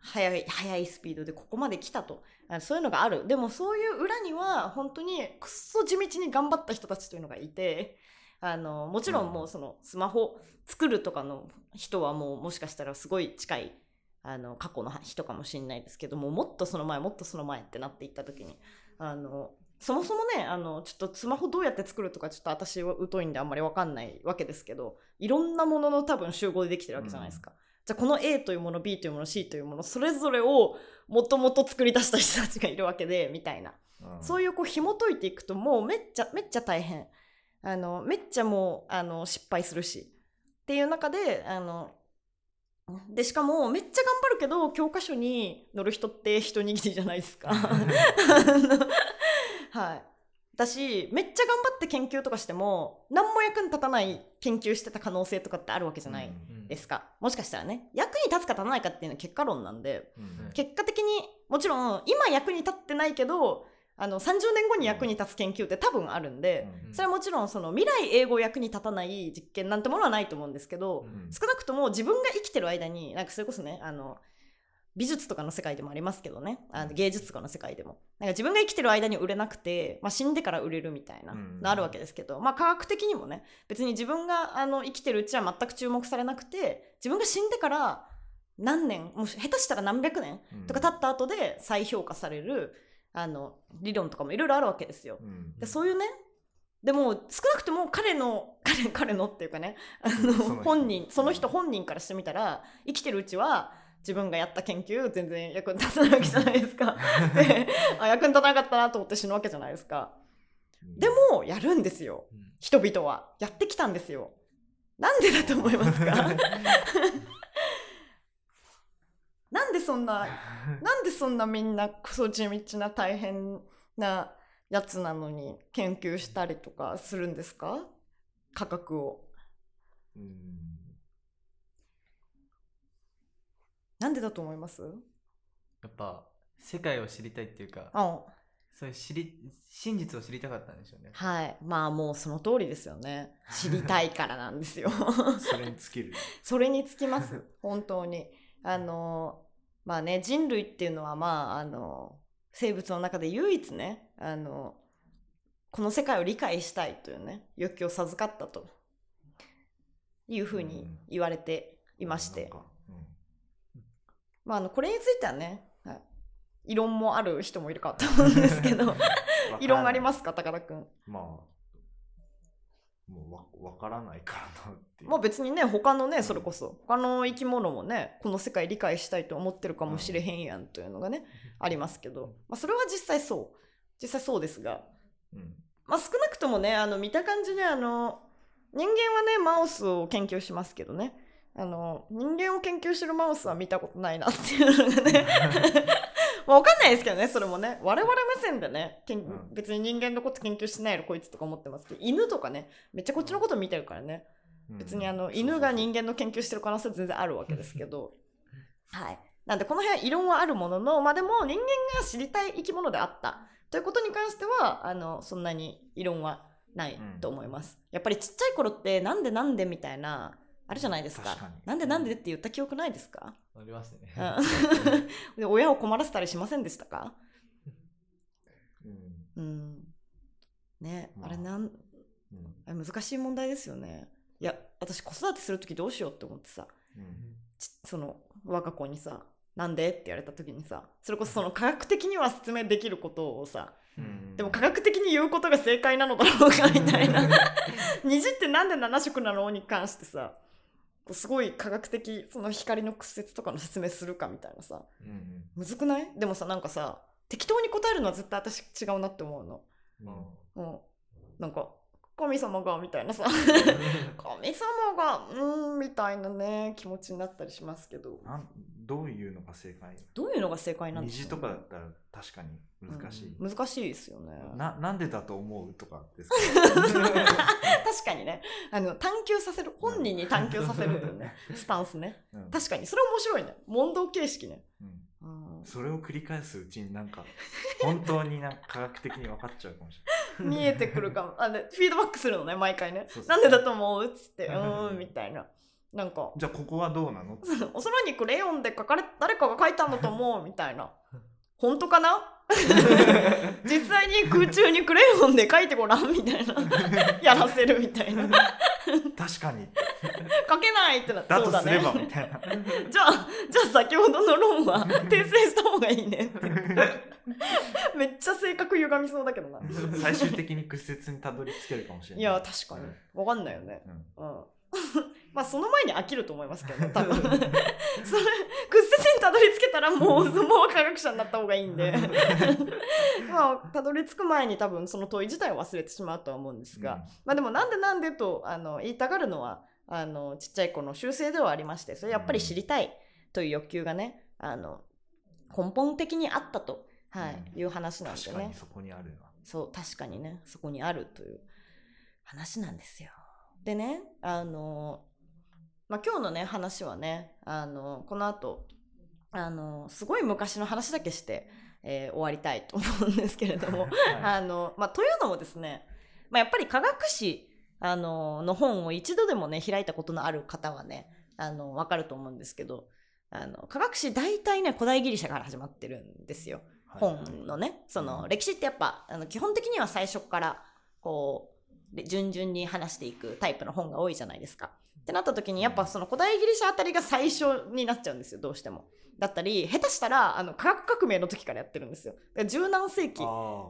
速い、速いスピードでここまで来たと。あそういうのがある。でもそういう裏には、本当にくっそ地道に頑張った人たちというのがいて、あの、もちろんもうそのスマホ作るとかの人はもうもしかしたらすごい近い、あの、過去の人かもしれないですけども、もっとその前、もっとその前ってなっていった時に、あの、そもそもね、あの、ちょっとスマホどうやって作るとか、ちょっと私は疎いんであんまりわかんないわけですけど、いろんなものの多分集合でできてるわけじゃないですか。じゃあこの A というもの、B というもの、C というもの、それぞれをもともと作り出した人たちがいるわけで、みたいな。うんそういうこう紐解いていくと、もうめっちゃ、めっちゃ大変。あの、めっちゃもう、あの、失敗するし。っていう中で、あの、でしかもめっちゃ頑張るけど教科書に載る人って一握りじゃないですか。はい。私めっちゃ頑張って研究とかしても何も役に立たない研究してた可能性とかってあるわけじゃないうん。ですか、もしかしたらね。役に立つか立たないかっていうのは結果論なんで。うん。結果的にもちろん今役に立ってないけどあの30年後に役に立つ研究って多分あるんで、うん。それはもちろんその未来英語役に立たない実験なんてものはないと思うんですけど、うん。少なくとも自分が生きてる間になんかそれこそねあの美術とかの世界でもありますけどね。あの芸術とかの世界でも。なんか自分が生きてる間に売れなくて、まあ、死んでから売れるみたいなうん。のあるわけですけど、まあ科学的にもね別に自分があの生きてるうちは全く注目されなくて自分が死んでから何年もう下手したら何百年とか経った後で再評価されるあの理論とかもいろいろあるわけですよ。うんでそういうねでも少なくとも彼の 彼彼のっていうかねあの本人その人本人からしてみたら生きてるうちは自分がやった研究全然役に立たないわけじゃないですか。で あ役に立たなかったなと思って死ぬわけじゃないですか。でもやるんですようん人々はやってきたんですよ。なんでだと思いますか？なんでそんな なんでそんなみんなクソ地道な大変なやつなのに研究したりとかするんですか？価格を。うんなんでだと思います？やっぱ世界を知りたいっていうかあそういう知り真実を知りたかったんでしょうねはい。まあもうその通りですよね。知りたいからなんですよ。それに尽きる それにつきます。本当に。あの、まあね、人類っていうのはまあ、あの、生物の中で唯一ね、あの、この世界を理解したいというね、欲求を授かったというふうに言われていまして。なんか。うん。まあ、あのこれについてはね、はい異論もある人もいるかと思うんですけど 異論ありますすか高田君まあもうわわからないからなっていう。まあ別にね他のねそれこそ。他の生き物もねこの世界理解したいと思ってるかもしれへんやんというのがねありますけど、まあ、それは実際そう。実際そうですが、うん。まあ、少なくともねあの見た感じであの人間はねマウスを研究しますけどね。あの人間を研究してるマウスは見たことないなっていうのがね まあ分かんないですけどねそれもね。我々目線でねけんうん。別に人間のこと研究してないのこいつとか思ってますけど犬とかねめっちゃこっちのこと見てるからね。うん。別にあの犬が人間の研究してる可能性は全然あるわけですけど。はい。なんでこの辺は異論はあるもののまあでも人間が知りたい生き物であった。ということに関してはあのそんなに異論はないと思います、やっぱりちっちゃい頃ってなんでなんでみたいなあるじゃないですか。なんでなんでって言った記憶ないですか、ありますね。うん。で親を困らせたりしませんでしたか？うん。うん。ねまあ。あれなんうん。難しい問題ですよね。いや私子育てする時どうしようって思ってさ。うん。ちその我が子にさ「なんで?」って言われた時にさそれこそその科学的には説明できることをさうん。でも科学的に言うことが正解なのだろうかみたいな。虹ってなんで7色なの？に関してさすごい科学的その光の屈折とかの説明するかみたいなさ。うん。むずくない？でもさなんかさ適当に答えるのは絶対私違うなって思うの。うん。うん、なんか神様がみたいなさ。神様がうーんみたいなね気持ちになったりしますけど。なんどういうのが正解？どういうのが正解なんでしょう、虹とかだったら確かに難しい、うん。難しいですよね。ななんでだと思うとかですか？確かにね。あの探求させる本人に探求させるというね スタンスね。うん。確かに。それ面白いね。問答形式ね、うん。うん。それを繰り返すうちになんか本当になんか科学的に分かっちゃうかもし見えてくるかも。あでフィードバックするのね毎回ね。なんでだと思う？っつってうーんみたいな。なんか。じゃあここはどうなの？お空にクレヨンで書かれ誰かが書いたんだと思う？みたいな。本当かな？実際に空中にクレヨンで書いてごらんみたいな。やらせるみたいな。確かに。書けないってなだとすればみたいな。じゃあじゃあ先ほどの論は訂正した方がいいねって。めっちゃ性格歪みそうだけどな。最終的に屈折にたどり着けるかもしれない。いや確かに。わかんないよね。うん。うん まあその前に飽きると思いますけどね多分。それ屈折にたどり着けたらもうもう科学者になった方がいいんで。まあたどり着く前に多分その問い自体を忘れてしまうとは思うんですが、うん。まあでもなんでなんでとあの言いたがるのはあのちっちゃい子の習性ではありましてそれやっぱり知りたいという欲求がねあの根本的にあったと、はいうん。いう話なんでね。確かにそこにあるな。そう確かにねそこにあるという話なんですよ。でねあの、まあ、今日のね話はねあのこの後あのすごい昔の話だけして、えー終わりたいと思うんですけれどもはい。あの、まあ、というのもですね、まあ、やっぱり科学史あのの本を一度でもね開いたことのある方はねあの分かると思うんですけどあの科学史大体ね古代ギリシャから始まってるんですよ。本のねそのうん。歴史ってやっぱあの基本的には最初からこうで順々に話していくタイプの本が多いじゃないですか。ってなった時にやっぱその古代ギリシャあたりが最初になっちゃうんですよどうしても。だったり下手したらあの科学革命の時からやってるんですよ。だから十何世紀あ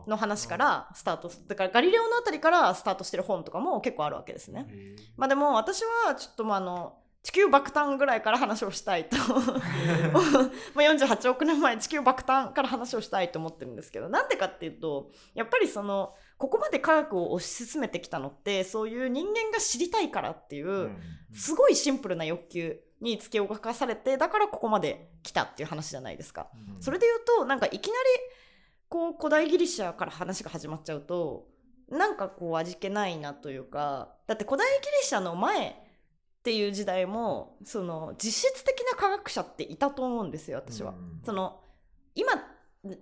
の話からスタートすだからガリレオのあたりからスタートしてる本とかも結構あるわけですね。まあでも私はちょっとまああの地球爆誕ぐらいから話をしたいと まあ48億年前地球爆誕から話をしたいと思ってるんですけどなんでかっていうとやっぱりそのここまで科学を推し進めてきたのってそういう人間が知りたいからっていう、うんすごいシンプルな欲求に突き動かされてだからここまで来たっていう話じゃないですか。うんそれで言うとなんかいきなりこう古代ギリシャから話が始まっちゃうとなんかこう味気ないなというかだって古代ギリシャの前っていう時代もその実質的な科学者っていたと思うんですよ私は。うんその今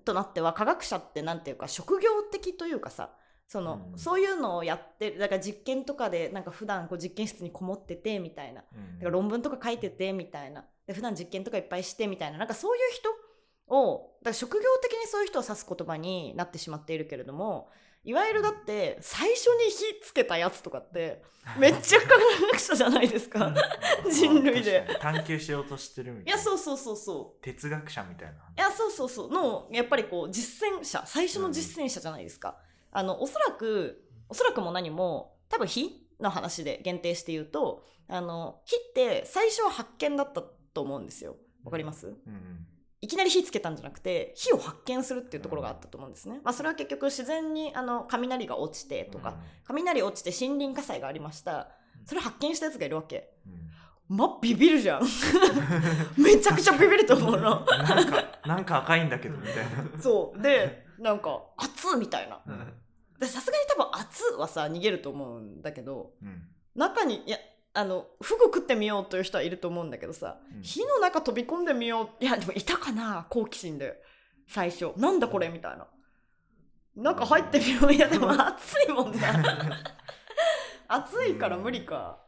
となっては科学者ってなんていうか職業的というかさその、うん。そういうのをやってるだから実験とかでなんか普段こう実験室にこもっててみたいな。うん。だから論文とか書いててみたいな。で普段実験とかいっぱいしてみたいな。なんかそういう人をだから職業的にそういう人を指す言葉になってしまっているけれどもいわゆるだって最初に火つけたやつとかってめっちゃ科学者じゃないですか。人類で。探求しようとしてるみいたいな。やそうそうそうそう。哲学者みたいな。いやそうそうそう。のやっぱりこう実践者。最初の実践者じゃないですか、あのおそらくおそらくも何も多分火の話で限定して言うとあの火って最初は発見だったと思うんですよ。わかります、うんうんいきなり火つけたんじゃなくて火を発見するっていうところがあったと思うんですね、まあ、それは結局自然にあの雷が落ちてとか、雷落ちて森林火災がありました。それ発見したやつがいるわけ。うん。うんまビビるじゃん。めちゃくちゃビビると思うの。なんかなんか赤いんだけどみたいな。そう。でなんか熱っみたいな。さすがに多分熱はさ逃げると思うんだけどうん。中にいやあのフグ食ってみようという人はいると思うんだけどさ、うん。火の中飛び込んでみよういやでもいたかな好奇心で。最初。なんだこれみたいな。中入ってみよう。いやでも熱いもんね 熱いから無理か、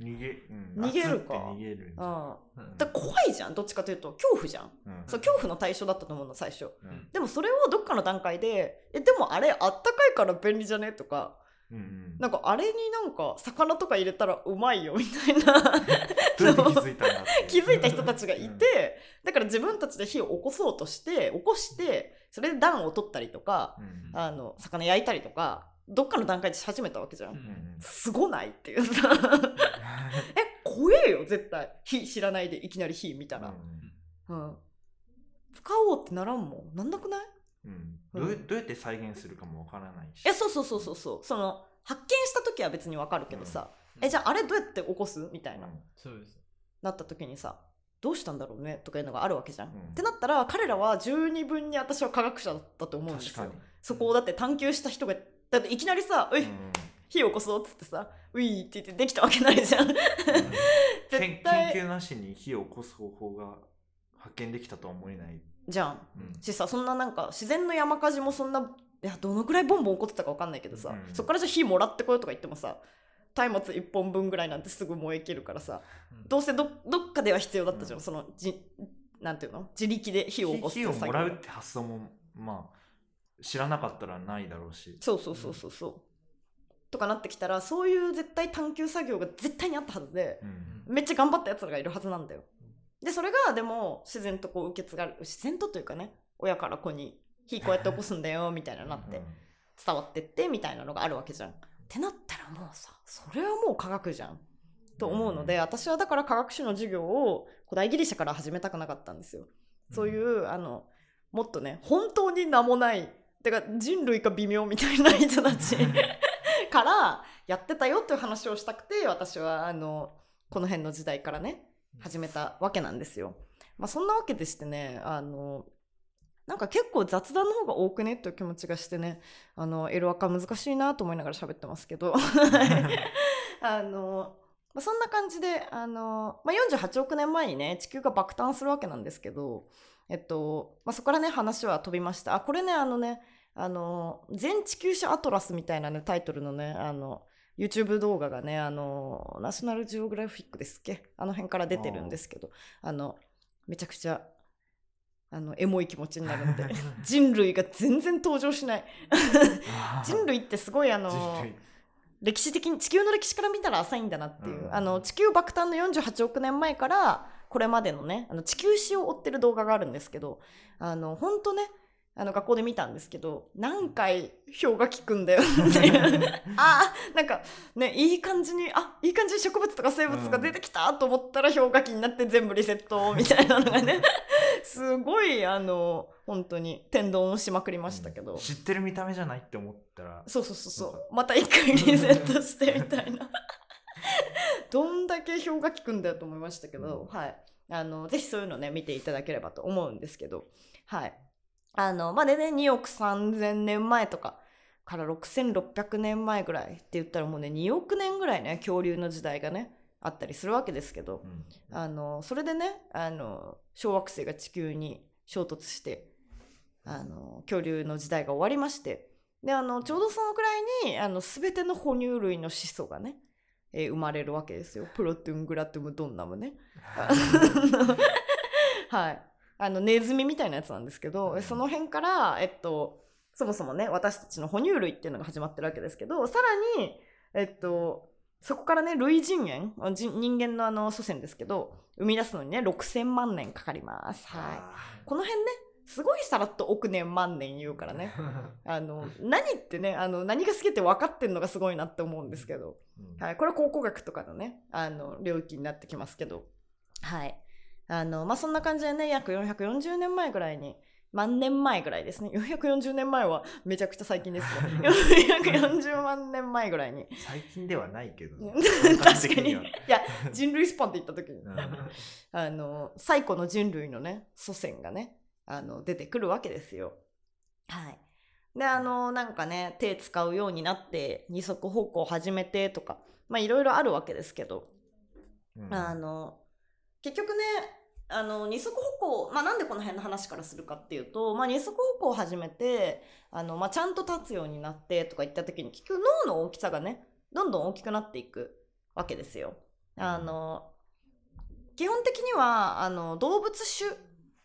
逃げ、うん。逃げるか。逃げるうん。うん。だ怖いじゃんどっちかというと恐怖じゃん。うん。そう恐怖の対象だったと思うの最初。うん。でもそれをどっかの段階でえでもあれあったかいから便利じゃね？とか。うんうん。なんかあれになんか魚とか入れたらうまいよみたいな。気づいた 気づいた人たちがいて、だから自分たちで火を起こそうとして起こしてそれで暖を取ったりとかうん。あの魚焼いたりとかどっかの段階でし始めたわけじゃん、うんうんうん。すごないっていう。さ え怖えよ絶対。火知らないでいきなり火見たら、うん使おうってならんもん。なんなくない？うん。どうどうやって再現するかもわからないし。えそうそうそうそうそう。その発見した時は別にわかるけどさ、うん。えじゃああれどうやって起こす？みたいな、うん。そうです。なった時にさどうしたんだろうね？とかいうのがあるわけじゃん。うん。ってなったら彼らは十二分に私は科学者だったと思うんですよ。確かに。そこをだって探求した人がだっていきなりさ「うい、うん。火起こそう」っつってさ「ウィー」って言ってできたわけないじゃん。研 絶対研究なしに火を起こす方法が発見できたとは思えない、じゃん。うん。しさそんななんか自然の山火事もそんないやどのくらいボンボン起こってたか分かんないけどさ、うん。そっからじゃあ火もらってこようとか言ってもさ松明1本分ぐらいなんてすぐ燃え切るからさうん。どうせどどっかでは必要だったじゃん、うん。そのじなんていうの？自力で火を起こす火火をもっていう作業。らうって発想もまあ知らなかったらないだろうし。そうそうそうそうそう、とかなってきたらそういう絶対探求作業が絶対にあったはずでうんめっちゃ頑張ったやつらがいるはずなんだよ。でそれがでも自然とこう受け継がれる自然とというかね親から子に火こうやって起こすんだよ みたいななって伝わってってみたいなのがあるわけじゃん。ってなったらもうさそれはもう科学じゃん。と思うので、私はだから科学史の授業を古代ギリシャから始めたくなかったんですよ。そういう、あのもっとね本当に名もないてか人類か微妙みたいな人たち からやってたよっていう話をしたくて私はあのこの辺の時代からね始めたわけなんですよ。まあ、そんなわけでしてねあのなんか結構雑談の方が多くねという気持ちがしてねあのエロアカ難しいなと思いながら喋ってますけど。あの、まあ、そんな感じであの、まあ、48億年前にね地球が爆誕するわけなんですけど、えっとまあ、そこからね話は飛びました。あこれねあのねあの全地球史アトラスみたいなねタイトルのねあの YouTube 動画がねあのナショナルジオグラフィックですっけ？あの辺から出てるんですけどあのめちゃくちゃあのエモい気持ちになるんで 人類が全然登場しない。人類ってすごいあの歴史的に地球の歴史から見たら浅いんだなっていう、うん。あの地球爆誕の48億年前からこれまでのねあの地球史を追ってる動画があるんですけどあの本当ねあの学校で見たんですけど何回氷が効くんだよっあーなんかねいい感じにあいい感じに植物とか生物が出てきたと思ったら氷河期になって全部リセット みたいなのがねすごいあの本当に天丼をしまくりましたけど、知ってる見た目じゃないって思ったらそうそうそうそう。また一回リセットしてみたいな。どんだけ氷が効くんだよと思いましたけど、はい。あのぜひそういうのね見ていただければと思うんですけどはいあのまあでね2億3000年前とかから6600年前ぐらいって言ったらもうね2億年ぐらいね恐竜の時代がねあったりするわけですけど、うん。あのそれでねあの小惑星が地球に衝突してあの恐竜の時代が終わりましてであのちょうどそのくらいにあの全ての哺乳類の始祖がね、えー生まれるわけですよ。プロトゥングラトゥムドンナムね。はいあのネズミみたいなやつなんですけど、うん。その辺からえっとそもそもね私たちの哺乳類っていうのが始まってるわけですけどさらにえっとそこからね類人猿人間のあの祖先ですけど生み出すのにね6000万年かかります。はい。この辺ねすごいさらっと億年万年言うからね。あの何ってねあの何が好きって分かってんのがすごいなって思うんですけど、うん。はい、これは考古学とかのねあの領域になってきますけど。はいあのまあそんな感じでね約440年前ぐらいに万年前ぐらいですね。440年前はめちゃくちゃ最近ですよ。440万年前ぐらいに。最近ではないけどね。確かに。いは。や人類スパンって言った時にうん。あの最古の人類のね祖先がねあの出てくるわけですよ。はい。であのなんかね手使うようになって二足歩行を始めてとかまあいろいろあるわけですけど、うん。あの結局ねあの二足歩行、まあ、なんでこの辺の話からするかっていうと、まあ、二足歩行を始めてあの、まあ、ちゃんと立つようになってとか言った時に結局脳の大きさがねどんどん大きくなっていくわけですよ。あの基本的にはあの動物種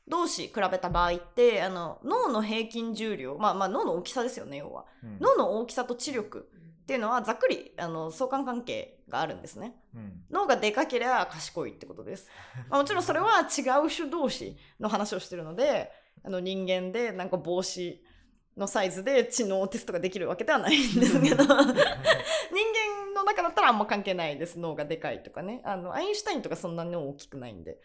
同士比べた場合ってあの脳の平均重量、まあ、まあ脳の大きさですよね要は。うん脳の大きさと知力っていうのはざっくりあの相関関係があるんですね。うん。脳がでかければ賢いってことです。まあもちろんそれは違う種同士の話をしてるのであの人間でなんか帽子のサイズで知能テストができるわけではないんですけど。人間の中だったらあんま関係ないです。脳がでかいとかね。あのアインシュタインとかそんなに大きくないんで。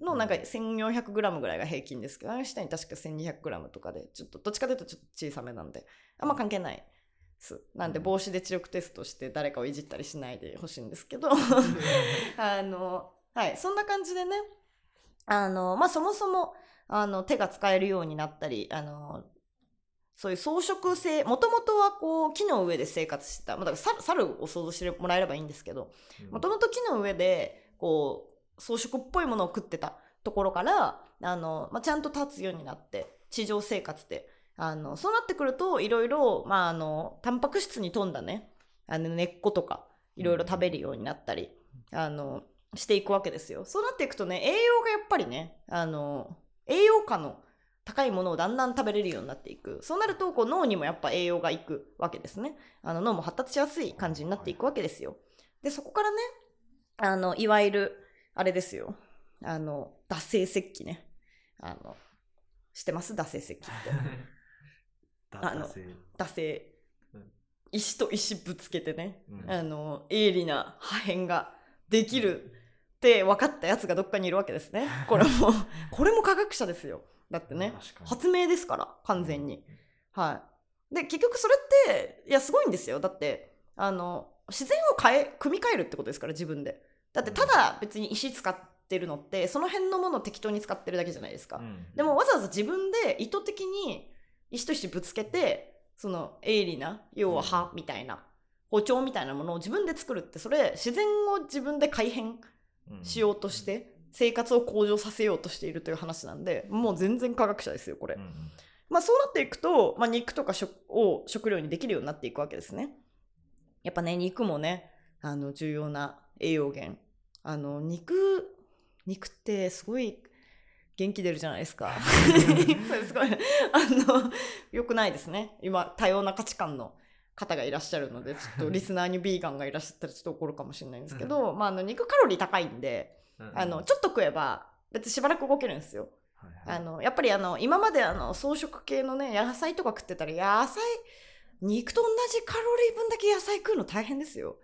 のなんか 1400g ぐらいが平均ですけどアインシュタイン確か 1200g とかでちょっとどっちかというとちょっと小さめなんであんま関係ないなんで帽子で知力テストして誰かをいじったりしないでほしいんですけど。あのはい。そんな感じでねあのまあそもそもあの手が使えるようになったりあのそういう装飾性もともとはこう木の上で生活してた、まあ、だから猿猿を想像してもらえればいいんですけどもともと木の上でこう装飾っぽいものを食ってたところからあの、まあ、ちゃんと立つようになって地上生活であのそうなってくるといろいろまああのタンパク質に富んだね。あの根っことかいろいろ食べるようになったり、あのしていくわけですよ。そうなっていくとね栄養がやっぱりねあの栄養価の高いものをだんだん食べれるようになっていく。そうなるとこう脳にもやっぱ栄養がいくわけですね。あの脳も発達しやすい感じになっていくわけですよ。でそこからねあのいわゆるあれですよ。あの惰性石器ね。あの知ってます？惰性石器って。あの惰性。うん。石と石ぶつけてね、うん。あの鋭利な破片ができるって分かったやつがどっかにいるわけですね。これも。これも科学者ですよ。だってね。発明ですから完全に、はい。で結局それっていやすごいんですよ。だってあの自然を変え組み替えるってことですから自分で。だってただ別に石使ってるのってその辺のものを適当に使ってるだけじゃないですか、うん。でもわざわざ自分で意図的に石と石ぶつけてその鋭利な要は刃みたいな包丁みたいなものを自分で作るってそれ自然を自分で改変うんしようとして生活を向上させようとしているという話なんでもう全然科学者ですよこれう。んまあそうなっていくと、まあ、肉とか食を食料にできるようになっていくわけですね。やっぱね肉もねあの重要な栄養源あの肉肉ってすごい元気出るじゃないですか。それすごいあの良くないですね。今多様な価値観の方がいらっしゃるのでちょっとリスナーにビーガンがいらっしゃったらちょっと怒るかもしれないんですけど、まあ、あの肉カロリー高いんでうん。あのちょっと食えば別にしばらく動けるんですよ。はいはい。あのやっぱりあの今まであの草食系のね野菜とか食ってたら野菜肉と同じカロリー分だけ野菜食うの大変ですよ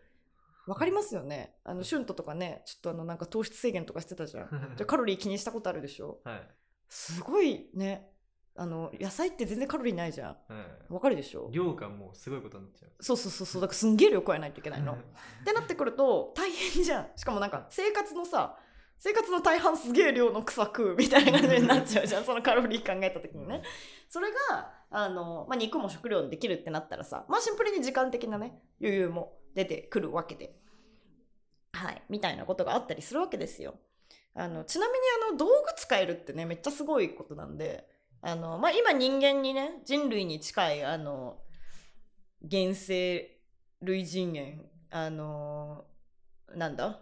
わかりますよね。あの春斗とかねちょっとあのなんか糖質制限とかしてたじゃん。じゃあカロリー気にしたことあるでしょ？はい。すごいね。あの野菜って全然カロリーないじゃん。はい。わかるでしょ？量がもうすごいことになっちゃう。そうそうそうそう。だからすんげえ量加えないといけないの。ってなってくると大変じゃん。しかもなんか生活のさ生活の大半すげえ量の草食うみたいな感じになっちゃうじゃん。そのカロリー考えた時にね。それがあの、まあ、肉も食料にできるってなったらさまあシンプルに時間的なね余裕も出てくるわけで。はい。みたいなことがあったりするわけですよ。あのちなみにあの道具使えるってねめっちゃすごいことなんであの、まあ、今人間にね人類に近いあの原生類人猿あのなんだ、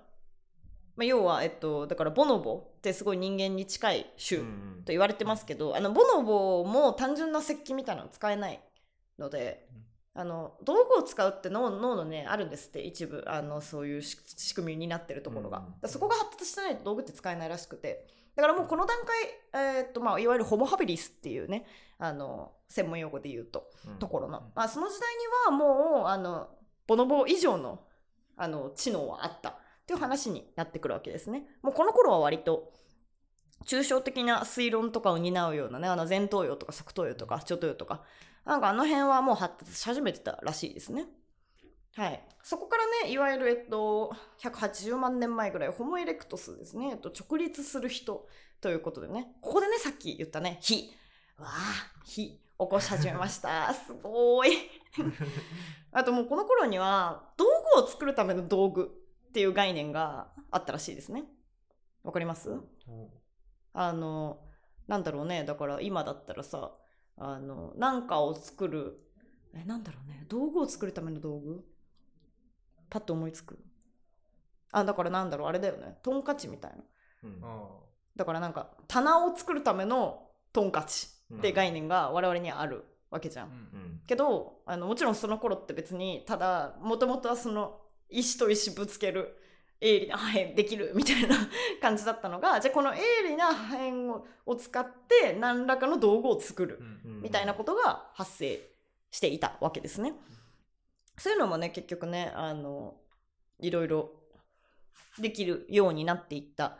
まあ、要はえっとだからボノボってすごい人間に近い種と言われてますけど、あのボノボも単純な石器みたいなの使えないので、あの道具を使うって脳脳のねあるんですって一部。あのそういうし仕組みになってるところが、うん。そこが発達してないと道具って使えないらしくて。だからもうこの段階、えーっとまあ、いわゆるホモ・ハビリスっていうねあの専門用語で言うとうん。ところの、まあ、その時代にはもうあのボノボ以上のあの知能はあったっていう話になってくるわけですね。もうこの頃は割と抽象的な推論とかを担うようなねあの前頭葉とか側頭葉とか長頭葉とかなんかあの辺はもう発達し始めてたらしいですね。はい、そこからねいわゆる、えっと、180万年前ぐらいホモ・エレクトスですね、えっと、直立する人ということでね。ここでねさっき言ったね火。わあ火起こし始めました。すごーい。あともうこの頃には道具を作るための道具っていう概念があったらしいですね。わかります？お。あのなんだろうね。だから今だったらさあのなんかを作る。えなんだろうね。道具を作るための道具？パッと思いつく。あだからなんだろう。あれだよね。トンカチみたいな。うん。あだからなんか棚を作るためのトンカチって概念が我々にはあるわけじゃん。ーうん。うん。けどあのもちろんその頃って別にただもともとはその石と石ぶつける鋭利な破片できるみたいな感じだったのが じゃあこの鋭利な破片をを使って何らかの道具を作るうんうんみたいなことが発生していたわけですね。そういうのもね結局ねあのいろいろできるようになっていった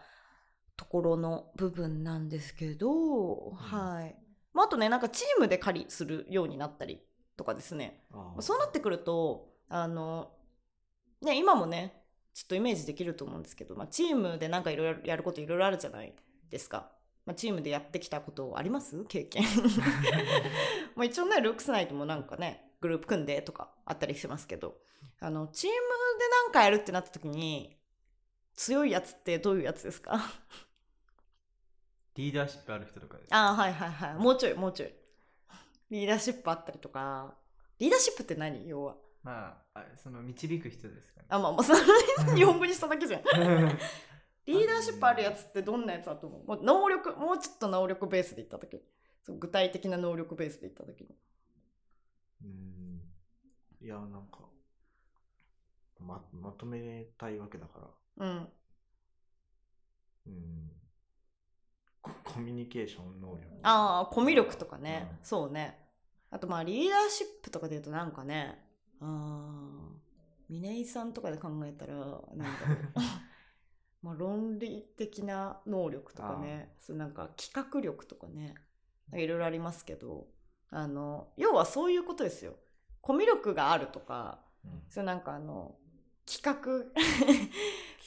ところの部分なんですけど、はい。まあ、あとねなんかチームで狩りするようになったりとかですねそうなってくるとあのね今もねちょっとイメージできると思うんですけど、まあ、チームでなんかいろいろやることいろいろあるじゃないですか。まあ、チームでやってきたことあります？経験。まあ一応ねルークスナイトもなんかねグループ組んでとかあったりしますけど。あのチームでなんかやるってなった時に強いやつってどういうやつですか？リーダーシップある人とかですああはいはいはい。もうちょいもうちょい。リーダーシップあったりとか。リーダーシップって何？要はまああその導く人ですかね。あまあまあその日本語にしただけじゃん。リーダーシップあるやつってどんなやつだと思う？もう能力もうちょっと能力ベースで言った時。そう具体的な能力ベースで言った時に。うん。いやなんかままとめたいわけだから。うん。うん。ココミュニケーション能力。ああコミュ力とかね、うん。そうね。あとまあリーダーシップとかで言うとなんかねああ峰井さんとかで考えたらなんだろう。まあ論理的な能力とかね。そうなんか企画力とかね。いろいろありますけど。あの要はそういうことですよ。コミュ力があるとかうん。それなんかあの企画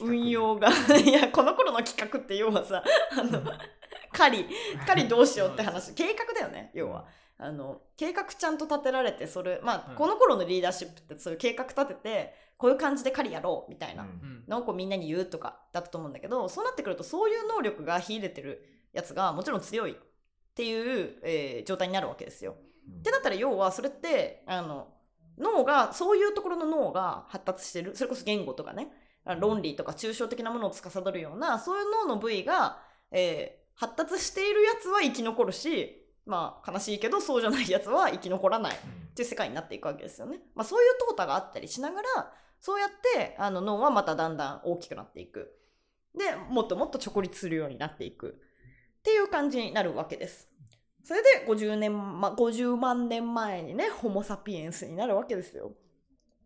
運用が。いやこの頃の企画って要はさあの狩り狩りどうしようって話。計画だよね要は。あの計画ちゃんと立てられてそれまあ、うん。この頃のリーダーシップってそういう計画立ててこういう感じで狩りやろうみたいなのをこうみんなに言うとかだったと思うんだけどそうなってくるとそういう能力が秀でてるやつがもちろん強いっていう、えー状態になるわけですよ。うん。ってなったら要はそれってあの脳がそういうところの脳が発達してる。それこそ言語とかね。あ論理とか抽象的なものを司るようなそういう脳の部位が、えー発達しているやつは生き残るしまあ悲しいけどそうじゃないやつは生き残らないっていう世界になっていくわけですよね。まあ、そういう淘汰があったりしながらそうやってあの脳はまただんだん大きくなっていく。でもっともっと直立するようになっていくっていう感じになるわけです。それで50年、ま、50万年前にねホモ・サピエンスになるわけですよ。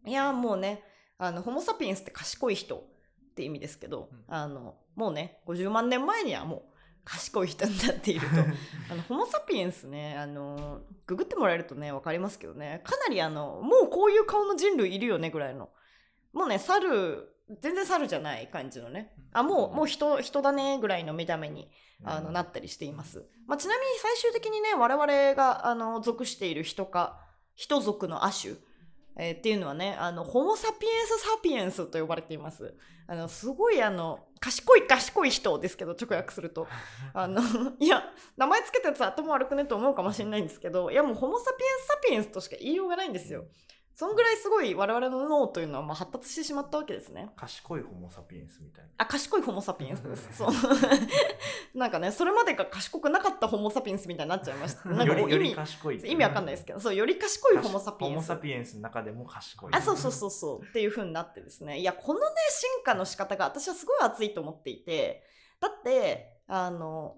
いやもうねあのホモ・サピエンスって賢い人って意味ですけど、うんあのもうね50万年前にはもう賢い人になっていると。あのホモ・サピエンスねあのググってもらえるとね分かりますけどね。かなりあのもうこういう顔の人類いるよねぐらいの。もうね猿全然猿じゃない感じのね。あもうもう人人だねぐらいの見た目にあのなってたりしています、まあ、ちなみに最終的にね我々があの属している人か人族の亜種、えーっていうのはねあのホモ・サピエンス・サピエンスと呼ばれています。あのすごいあの賢い賢い人ですけど直訳すると。あのいや名前つけたやつ頭悪くねと思うかもしれないんですけどいやもうホモ・サピエンス・サピエンスとしか言いようがないんですよそんぐらいすごい我々の脳というのはまあ発達してしまったわけですね。賢いホモ・サピエンスみたいな。あ賢いホモ・サピエンスです。そう。なんかねそれまでが賢くなかったホモ・サピエンスみたいになっちゃいました。なんかより賢い。意味わかんないですけどそうより賢いホモ・サピエンス。ホモ・サピエンスの中でも賢い。あそうそうそうそう。っていう風になってですね。いやこのね進化の仕方が私はすごい熱いと思っていて。だってあの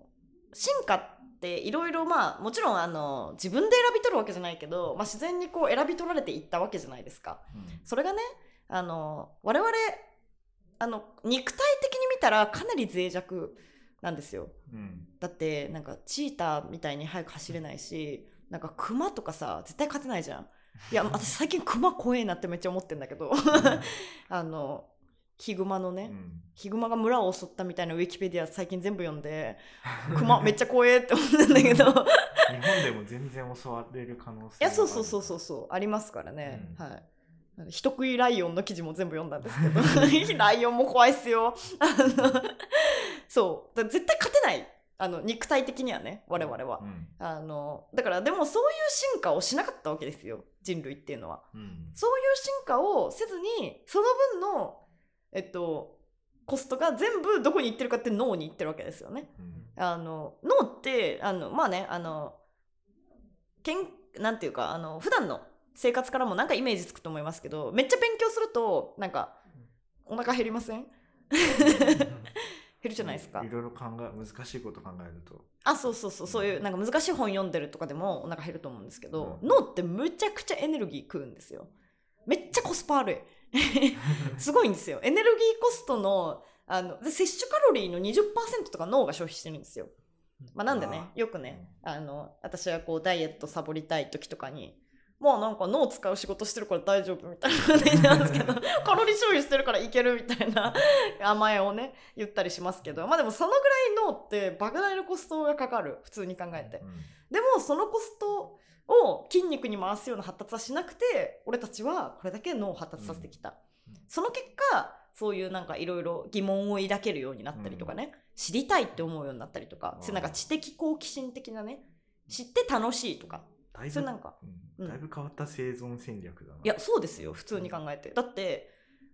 進化っていろいろまあもちろんあの自分で選び取るわけじゃないけど、まあ、自然にこう選び取られていったわけじゃないですか。うん。それがねあの我々あの肉体的に見たらかなり脆弱なんですよ。うん。だってなんかチーターみたいに速く走れないしなんかクマとかさ絶対勝てないじゃん。いや私最近クマ怖えなってめっちゃ思ってんだけど。あのヒグマのね、うん。ヒグマが村を襲ったみたいなウィキペディア最近全部読んで クマめっちゃ怖えって思ってんだけど。日本でも全然襲われる可能性いやそうそうそうそうそうありますからね、うん。はい。人食いライオンの記事も全部読んだんですけど。ライオンも怖いっすよ。あのそう。絶対勝てない。あの肉体的にはね我々は、うん。あのだからでもそういう進化をしなかったわけですよ。人類っていうのは。うん。そういう進化をせずにその分のえっとコストが全部どこに行ってるかって脳に行ってるわけですよね。うん。あの脳ってあのまあねあのけんなんていうかあの普段の生活からもなんかイメージつくと思いますけどめっちゃ勉強するとなんかお腹減りません？減るじゃないですか。いろいろ考え難しいこと考えると。あそうそうそうそういうなんか難しい本読んでるとかでもお腹減ると思うんですけど、うん。脳ってむちゃくちゃエネルギー食うんですよ。めっちゃコスパ悪い すごいんですよ。エネルギーコストのあので摂取カロリーの20%とか脳が消費してるんですよ、まあ、なんでねあよくねあの私はこうダイエットサボりたい時とかにまあなんか脳使う仕事してるから大丈夫みたいな感じなんですけど カロリー消費してるからいけるみたいな甘えをね言ったりしますけどまあでもそのぐらい脳って莫大なコストがかかる普通に考えて。うん。でもそのコストを筋肉に回すような発達はしなくて俺たちはこれだけ脳を発達させてきた、うん。その結果そういうなんかいろいろ疑問を抱けるようになったりとかね、知りたいって思うようになったりとかあーそういうなんか知的好奇心的なね。知って楽しいとか。だいぶそれなんかうん。うん。だいぶ変わった生存戦略だな。いやそうですよ。普通に考えて。だって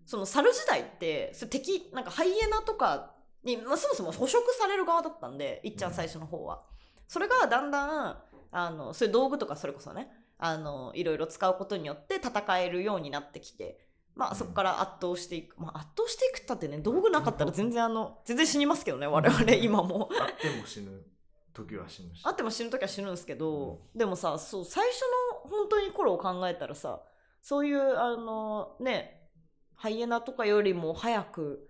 その猿時代ってそれ敵なんかハイエナとかに、まあ、そもそも捕食される側だったんでいっちゃん。最初の方は、それがだんだんあのそういう道具とかそれこそねあのいろいろ使うことによって戦えるようになってきてまあそこから圧倒していく、まあ、圧倒していくったってね道具なかったら全然あの全然死にますけどね我々今も。あっても死ぬ時は死ぬし。あっても死ぬ時は死ぬんですけど、でもさそう最初の本当に頃を考えたらさそういうあのねハイエナとかよりも早く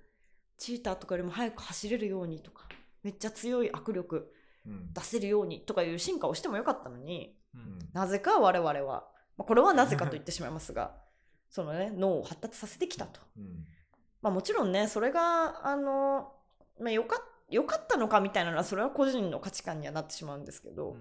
チーターとかよりも早く走れるようにとかめっちゃ強い握力うん出せるようにとかいう進化をしてもよかったのにううん。んなぜか我々は、まあ、これはなぜかと言ってしまいますが そのね脳を発達させてきたと。うん。まあもちろんねそれがあの、まあ、よかよかったのかみたいなのはそれは個人の価値観にはなってしまうんですけど、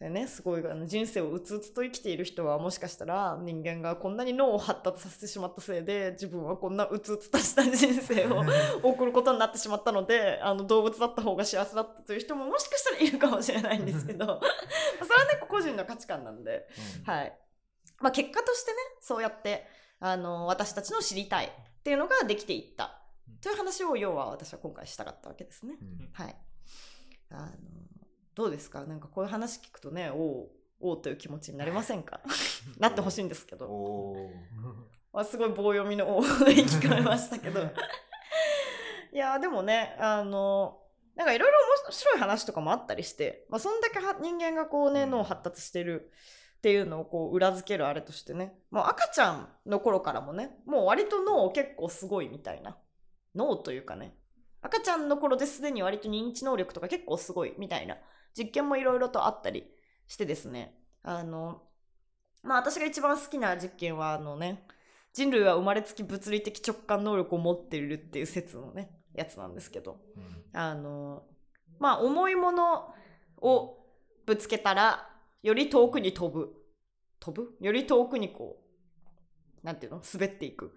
でね、すごいあの人生をうつうつと生きている人はもしかしたら人間がこんなに脳を発達させてしまったせいで自分はこんなうつうつとした人生を 送ることになってしまったのであの動物だった方が幸せだったという人ももしかしたらいるかもしれないんですけど それはね個人の価値観なんで、はいまあ、結果としてねそうやってあの私たちの知りたいっていうのができていったという話を要は私は今回したかったわけですね。うんはい。あの、どうですか？なんかこういう話聞くとね、おお、という気持ちになりませんか？なってほしいんですけど。あ、すごい棒読みのおおで聞こえましたけど。いや、でもね、あの、なんかいろいろ面白い話とかもあったりして、まあ、そんだけは人間がこうね、うん脳発達してるっていうのをこう裏付けるあれとしてね、もう赤ちゃんの頃からもね、もう割と脳結構すごいみたいな。脳というかね、赤ちゃんの頃ですでに割と認知能力とか結構すごいみたいな実験もいろいろとあったりしてですね、あの、まあ私が一番好きな実験はあのね、人類は生まれつき物理的直感能力を持っているっていう説のね、やつなんですけど、うん。あの、まあ重いものをぶつけたら、より遠くに飛ぶ。飛ぶ？より遠くにこう、なんていうの？滑っていく。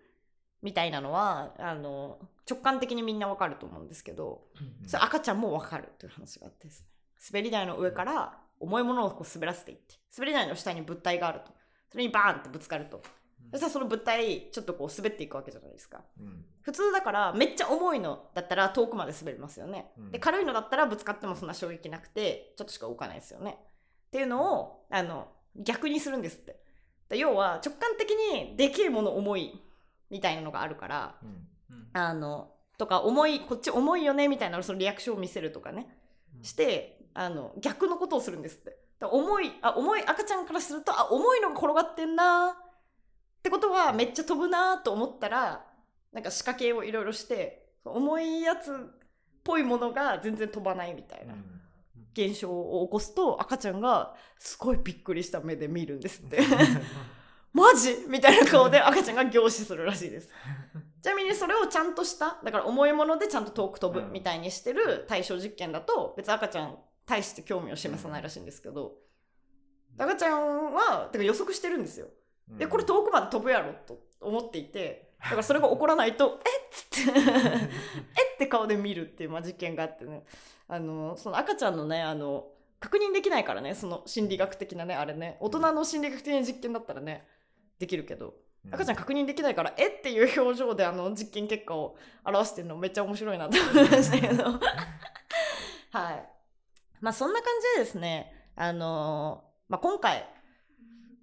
みたいなのは、あの、直感的にみんなわかると思うんですけど、それ赤ちゃんもわかるという話があってですね。滑り台の上から重いものをこう滑らせていって、滑り台の下に物体があると。それにバーンってぶつかると。そしたらその物体、ちょっとこう滑っていくわけじゃないですか。うん。普通だからめっちゃ重いのだったら遠くまで滑りますよね、うん。で軽いのだったらぶつかってもそんな衝撃なくてちょっとしか動かないですよね。っていうのをあの逆にするんですって。で要は直感的にでけえもの重いみたいなのがあるからうん。あのとか重いこっち重いよねみたいなそのリアクションを見せるとかね。してあの逆のことをするんですって。だ重いあ重い赤ちゃんからするとあ重いのが転がってんなってことはめっちゃ飛ぶなと思ったらなんか仕掛けをいろいろして重いやつっぽいものが全然飛ばないみたいな現象を起こすと赤ちゃんがすごいびっくりした目で見るんですって。マジ？みたいな顔で赤ちゃんが凝視するらしいです。ちなみにそれをちゃんとしただから重いものでちゃんと遠く飛ぶうんみたいにしてる対象実験だと別に赤ちゃん大して興味を示さないらしいんですけど赤ちゃんはてか予測してるんですよ。うん。でこれ遠くまで飛ぶやろと思っていて だからそれが起こらないと「えっ?」つって「えっ?」て顔で見るっていう、まあ、実験があってね。あのその赤ちゃんのねあの確認できないからねその心理学的なねあれね。大人の心理学的な実験だったらねできるけど。赤ちゃん確認できないから「えっ?」ていう表情であの実験結果を表してるのめっちゃ面白いなと思いましたけど。はいまあそんな感じでですねあのまあ今回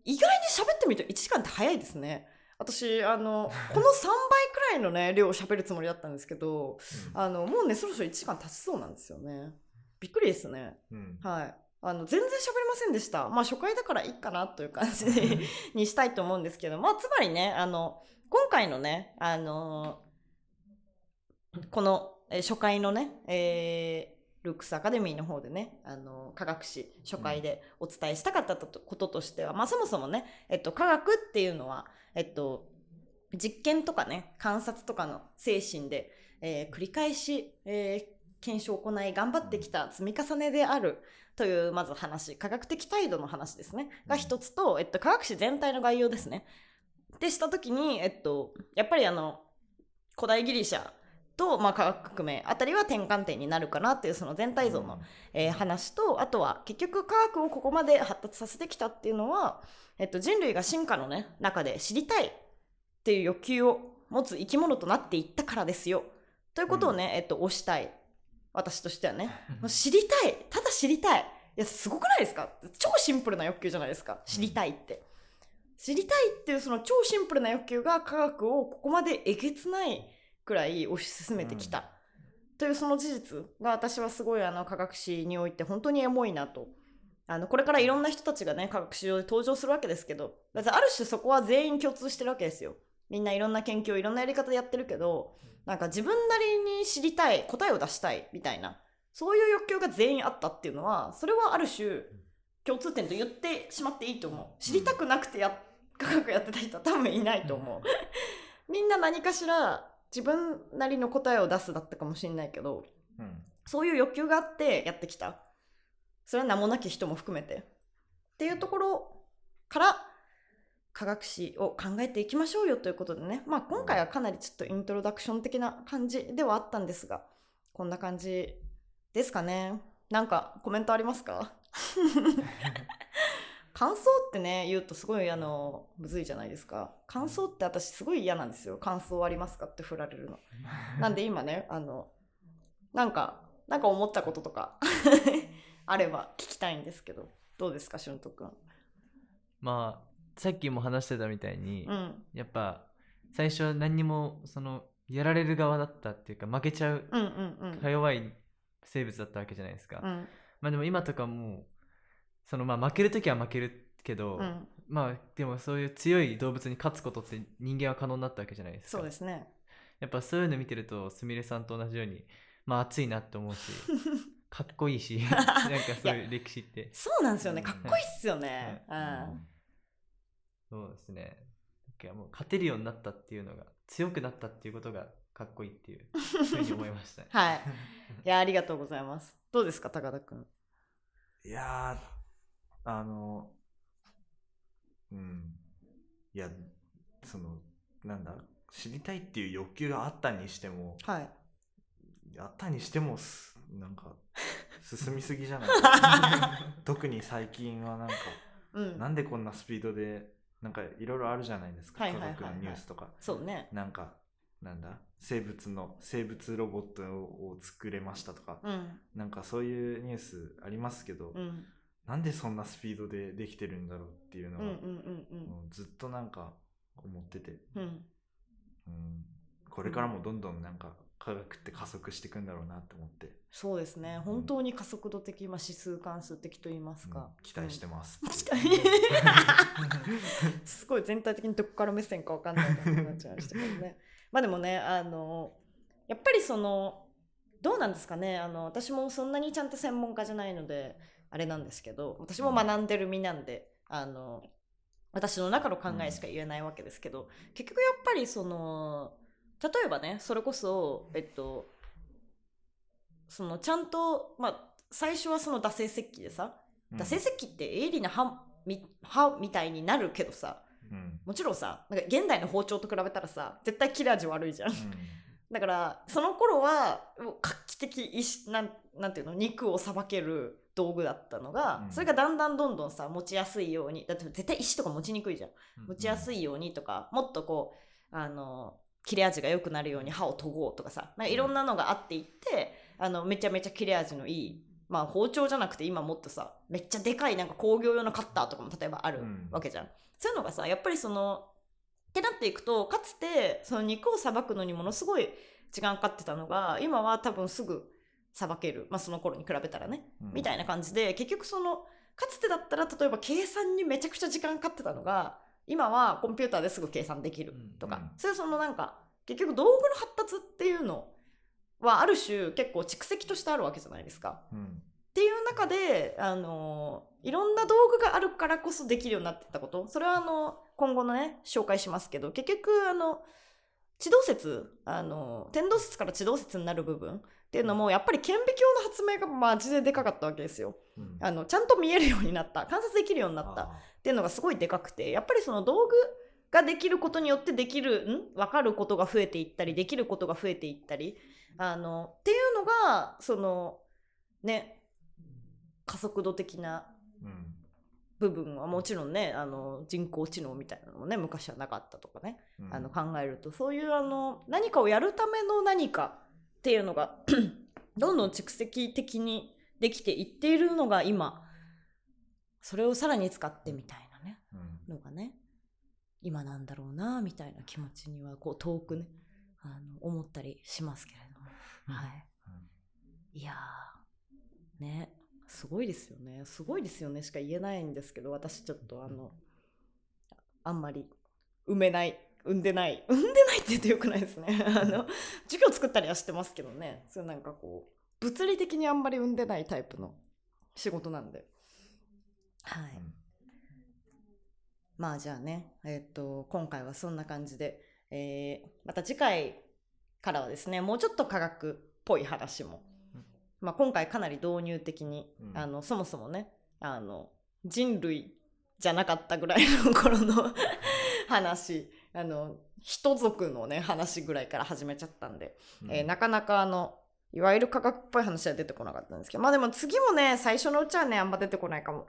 意外に喋ってみると1時間って早いですね。私あのこの3倍くらいのね 量を喋るつもりだったんですけどあのもうねそろそろ1時間経ちそうなんですよね。びっくりですね。うん。はい。あの全然喋れませんでした。まあ初回だからいいかなという感じ にしたいと思うんですけどまあつまりねあの今回のねあのこのえー初回のね、えールックスアカデミーの方でねあの科学史初回でお伝えしたかったこととしては、まあそもそもね、えっと、科学っていうのは、えっと、実験とかね観察とかの精神で、えー繰り返し、えー検証を行い頑張ってきた積み重ねであるというまず話科学的態度の話ですねが一つと、えっと、科学史全体の概要ですね。でした時に、えっと、やっぱりあの古代ギリシャと、まあ、科学革命あたりは転換点になるかなっていうその全体像の、えー話とあとは結局科学をここまで発達させてきたっていうのは、えっと、人類が進化の、ね、中で知りたいっていう欲求を持つ生き物となっていったからですよ。ということをね、えっと、推したい。私としてはね。もう知りたい。ただ知りたい。いやすごくないですか？超シンプルな欲求じゃないですか？知りたいって。知りたいっていうその超シンプルな欲求が科学をここまでえげつないくらい推し進めてきた、というその事実が私はすごいあの科学史において本当にエモいなと。あのこれからいろんな人たちがね科学史上で登場するわけですけどある種そこは全員共通してるわけですよ。みんないろんな研究をいろんなやり方でやってるけどなんか自分なりに知りたい答えを出したいみたいなそういう欲求が全員あったっていうのはそれはある種共通点と言ってしまっていいと思う。知りたくなくてや科学やってた人は多分いないと思う。みんな何かしら自分なりの答えを出すだったかもしれないけどうん。そういう欲求があってやってきた。それは名もなき人も含めて。っていうところから科学史を考えていきましょうよということでね。まあ今回はかなりちょっとイントロダクション的な感じではあったんですがこんな感じですかね。なんかコメントありますか？感想ってね言うとすごいあのむずいじゃないですか。感想って私すごい嫌なんですよ。感想ありますかって振られるの。なんで今ねあのなんかなんか思ったこととか あれば聞きたいんですけど。どうですか俊斗くん。まあさっきも話してたみたいに、うん。やっぱ最初は何にもそのやられる側だったっていうか負けちゃうか弱い生物だったわけじゃないですか、うん。まあでも今とかもうそのまあ負ける時は負けるけど、うん。まあでもそういう強い動物に勝つことって人間は可能になったわけじゃないですか。そうですね。やっぱそういうの見てるとすみれさんと同じようにまあ熱いなって思うし かっこいいし なんかそういう歴史って。そうなんですよね。かっこいいっすよね、ううん。そうですね。もう勝てるようになったっていうのが強くなったっていうことがかっこいいっていうふうに思いましたね。はい。いやありがとうございます。どうですか高田くん。いやーあのうん。いやそのなんだ知りたいっていう欲求があったにしてもはい。あったにしてもすなんか 進みすぎじゃない？特に最近はなんかうん。なんでこんなスピードでなんかいろいろあるじゃないですか？科学のニュースとか。そうね。なんかなんだ？生物の生物ロボットを作れましたとか、うん。なんかそういうニュースありますけど、うんなんでそんなスピードでできてるんだろうっていうのは、うんうんうんずっとなんか思ってて、うん。うん。うん、これからもどんどんなんか科学って加速していくんだろうなって思って、そうですね。本当に加速度的、まあ、指数関数的と言いますうん。か、期待してます、期待。すごい全体的にどこから目線かわかんない感じになっちゃいましたけどね。まあでもねあのやっぱりそのどうなんですかね。あの私もそんなにちゃんと専門家じゃないのであれなんですけど私も学んでる身なんであの私の中の考えしか言えないわけですけど、結局やっぱりその例えばねそれこそえっとそのちゃんとまあ最初はその惰性石器でさうん。惰性石器って鋭利な刃み刃みたいになるけどさうん。もちろんさなんか現代の包丁と比べたらさ絶対切れ味悪いじゃん。だからその頃はもう画期的石なんなんていうの肉をさばける道具だったのが、うん。それがだんだんどんどんさ持ちやすいようにだって絶対石とか持ちにくいじゃん。持ちやすいようにとか、もっとこうあの切れ味が良くなるように刃を研ごうとかさなんかいろんなのがあっていってあのめちゃめちゃ切れ味のいいまあ包丁じゃなくて今もっとさめっちゃでかいなんか工業用のカッターとかも例えばあるうん。わけじゃん、そういうのがさやっぱりそのってなっていくとかつてその肉をさばくのにものすごい時間かかってたのが今は多分すぐさばける、まあ、その頃に比べたらね。みたいな感じで結局そのかつてだったら例えば計算にめちゃくちゃ時間かかってたのが今はコンピューターですぐ計算できるとか、うんそういうそのなんか結局道具の発達っていうのはある種結構蓄積としてあるわけじゃないですか。うん。っていう中で、あのいろんな道具があるからこそできるようになってったこと。それはあの今後のね紹介しますけど結局あの地動説あの天動説から地動説になる部分っていうのもやっぱり顕微鏡の発明がマジででかかったわけですよ。うん。あのちゃんと見えるようになった。観察できるようになった。あっていうのがすごいでかくてやっぱりその道具ができることによってできるん？分かることが増えていったりできることが増えていったり。あのっていうのがそのね加速度的な部分はもちろんねあの人工知能みたいなのもね昔はなかったとかね、うん。あの考えるとそういうあの何かをやるための何かっていうのが どんどん蓄積的にできていっているのが今それをさらに使ってみたいなねうん。のがね今なんだろうなみたいな気持ちにはこう遠くねあの思ったりしますけれども、はい、いやーねすごいですよね。すごいですよねしか言えないんですけど私ちょっとあのあんまり埋めない産んでない。産んでないって言ってよくないですね。あの授業作ったりはしてますけどね。それなんかこう物理的にあんまり産んでないタイプの仕事なんで。はい、まあじゃあね、えっ、と、今回はそんな感じで、えーまた次回からはですね、もうちょっと科学っぽい話も、うん。まあ今回かなり導入的に、うん。あの、そもそもね、あの、人類じゃなかったぐらいの頃の 話、あの、人族のね、話ぐらいから始めちゃったんで、えーなかなかあのいわゆる科学っぽい話は出てこなかったんですけどまあでも次もね最初のうちはねあんま出てこないかも。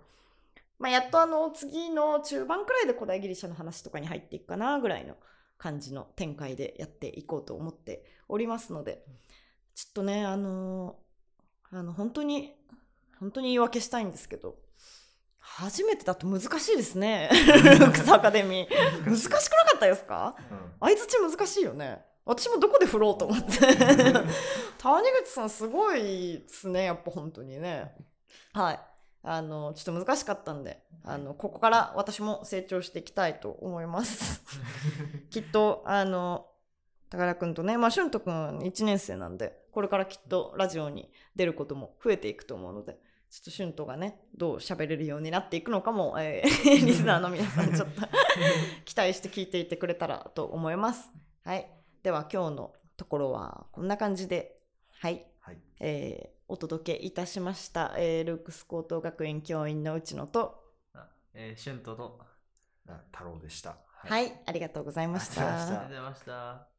まあ、やっとあの次の中盤くらいで古代ギリシャの話とかに入っていくかなぐらいの感じの展開でやっていこうと思っておりますのでちょっとねあのあの本当に本当に言い訳したいんですけど初めてだと難しいですね。ルークスアカデミー。難しくなかったですか？うん。相づち難しいよね。私もどこで振ろうと思って。谷口さんすごいですねやっぱ本当にね。はい。あのちょっと難しかったんであのここから私も成長していきたいと思います。きっとあの高田君とねまあ俊斗君1年生なんでこれからきっとラジオに出ることも増えていくと思うのでちょっと俊斗がねどう喋れるようになっていくのかも、えー リスナーの皆さんちょっと 期待して聞いていてくれたらと思います。はい、では今日のところはこんな感じで、はい。はい。えーお届けいたしました、えールークス高等学園教員の内野と、あえー、シュントとあ太郎でした。はい、ありがとうございましありがとうございましたた。ありがとうございました。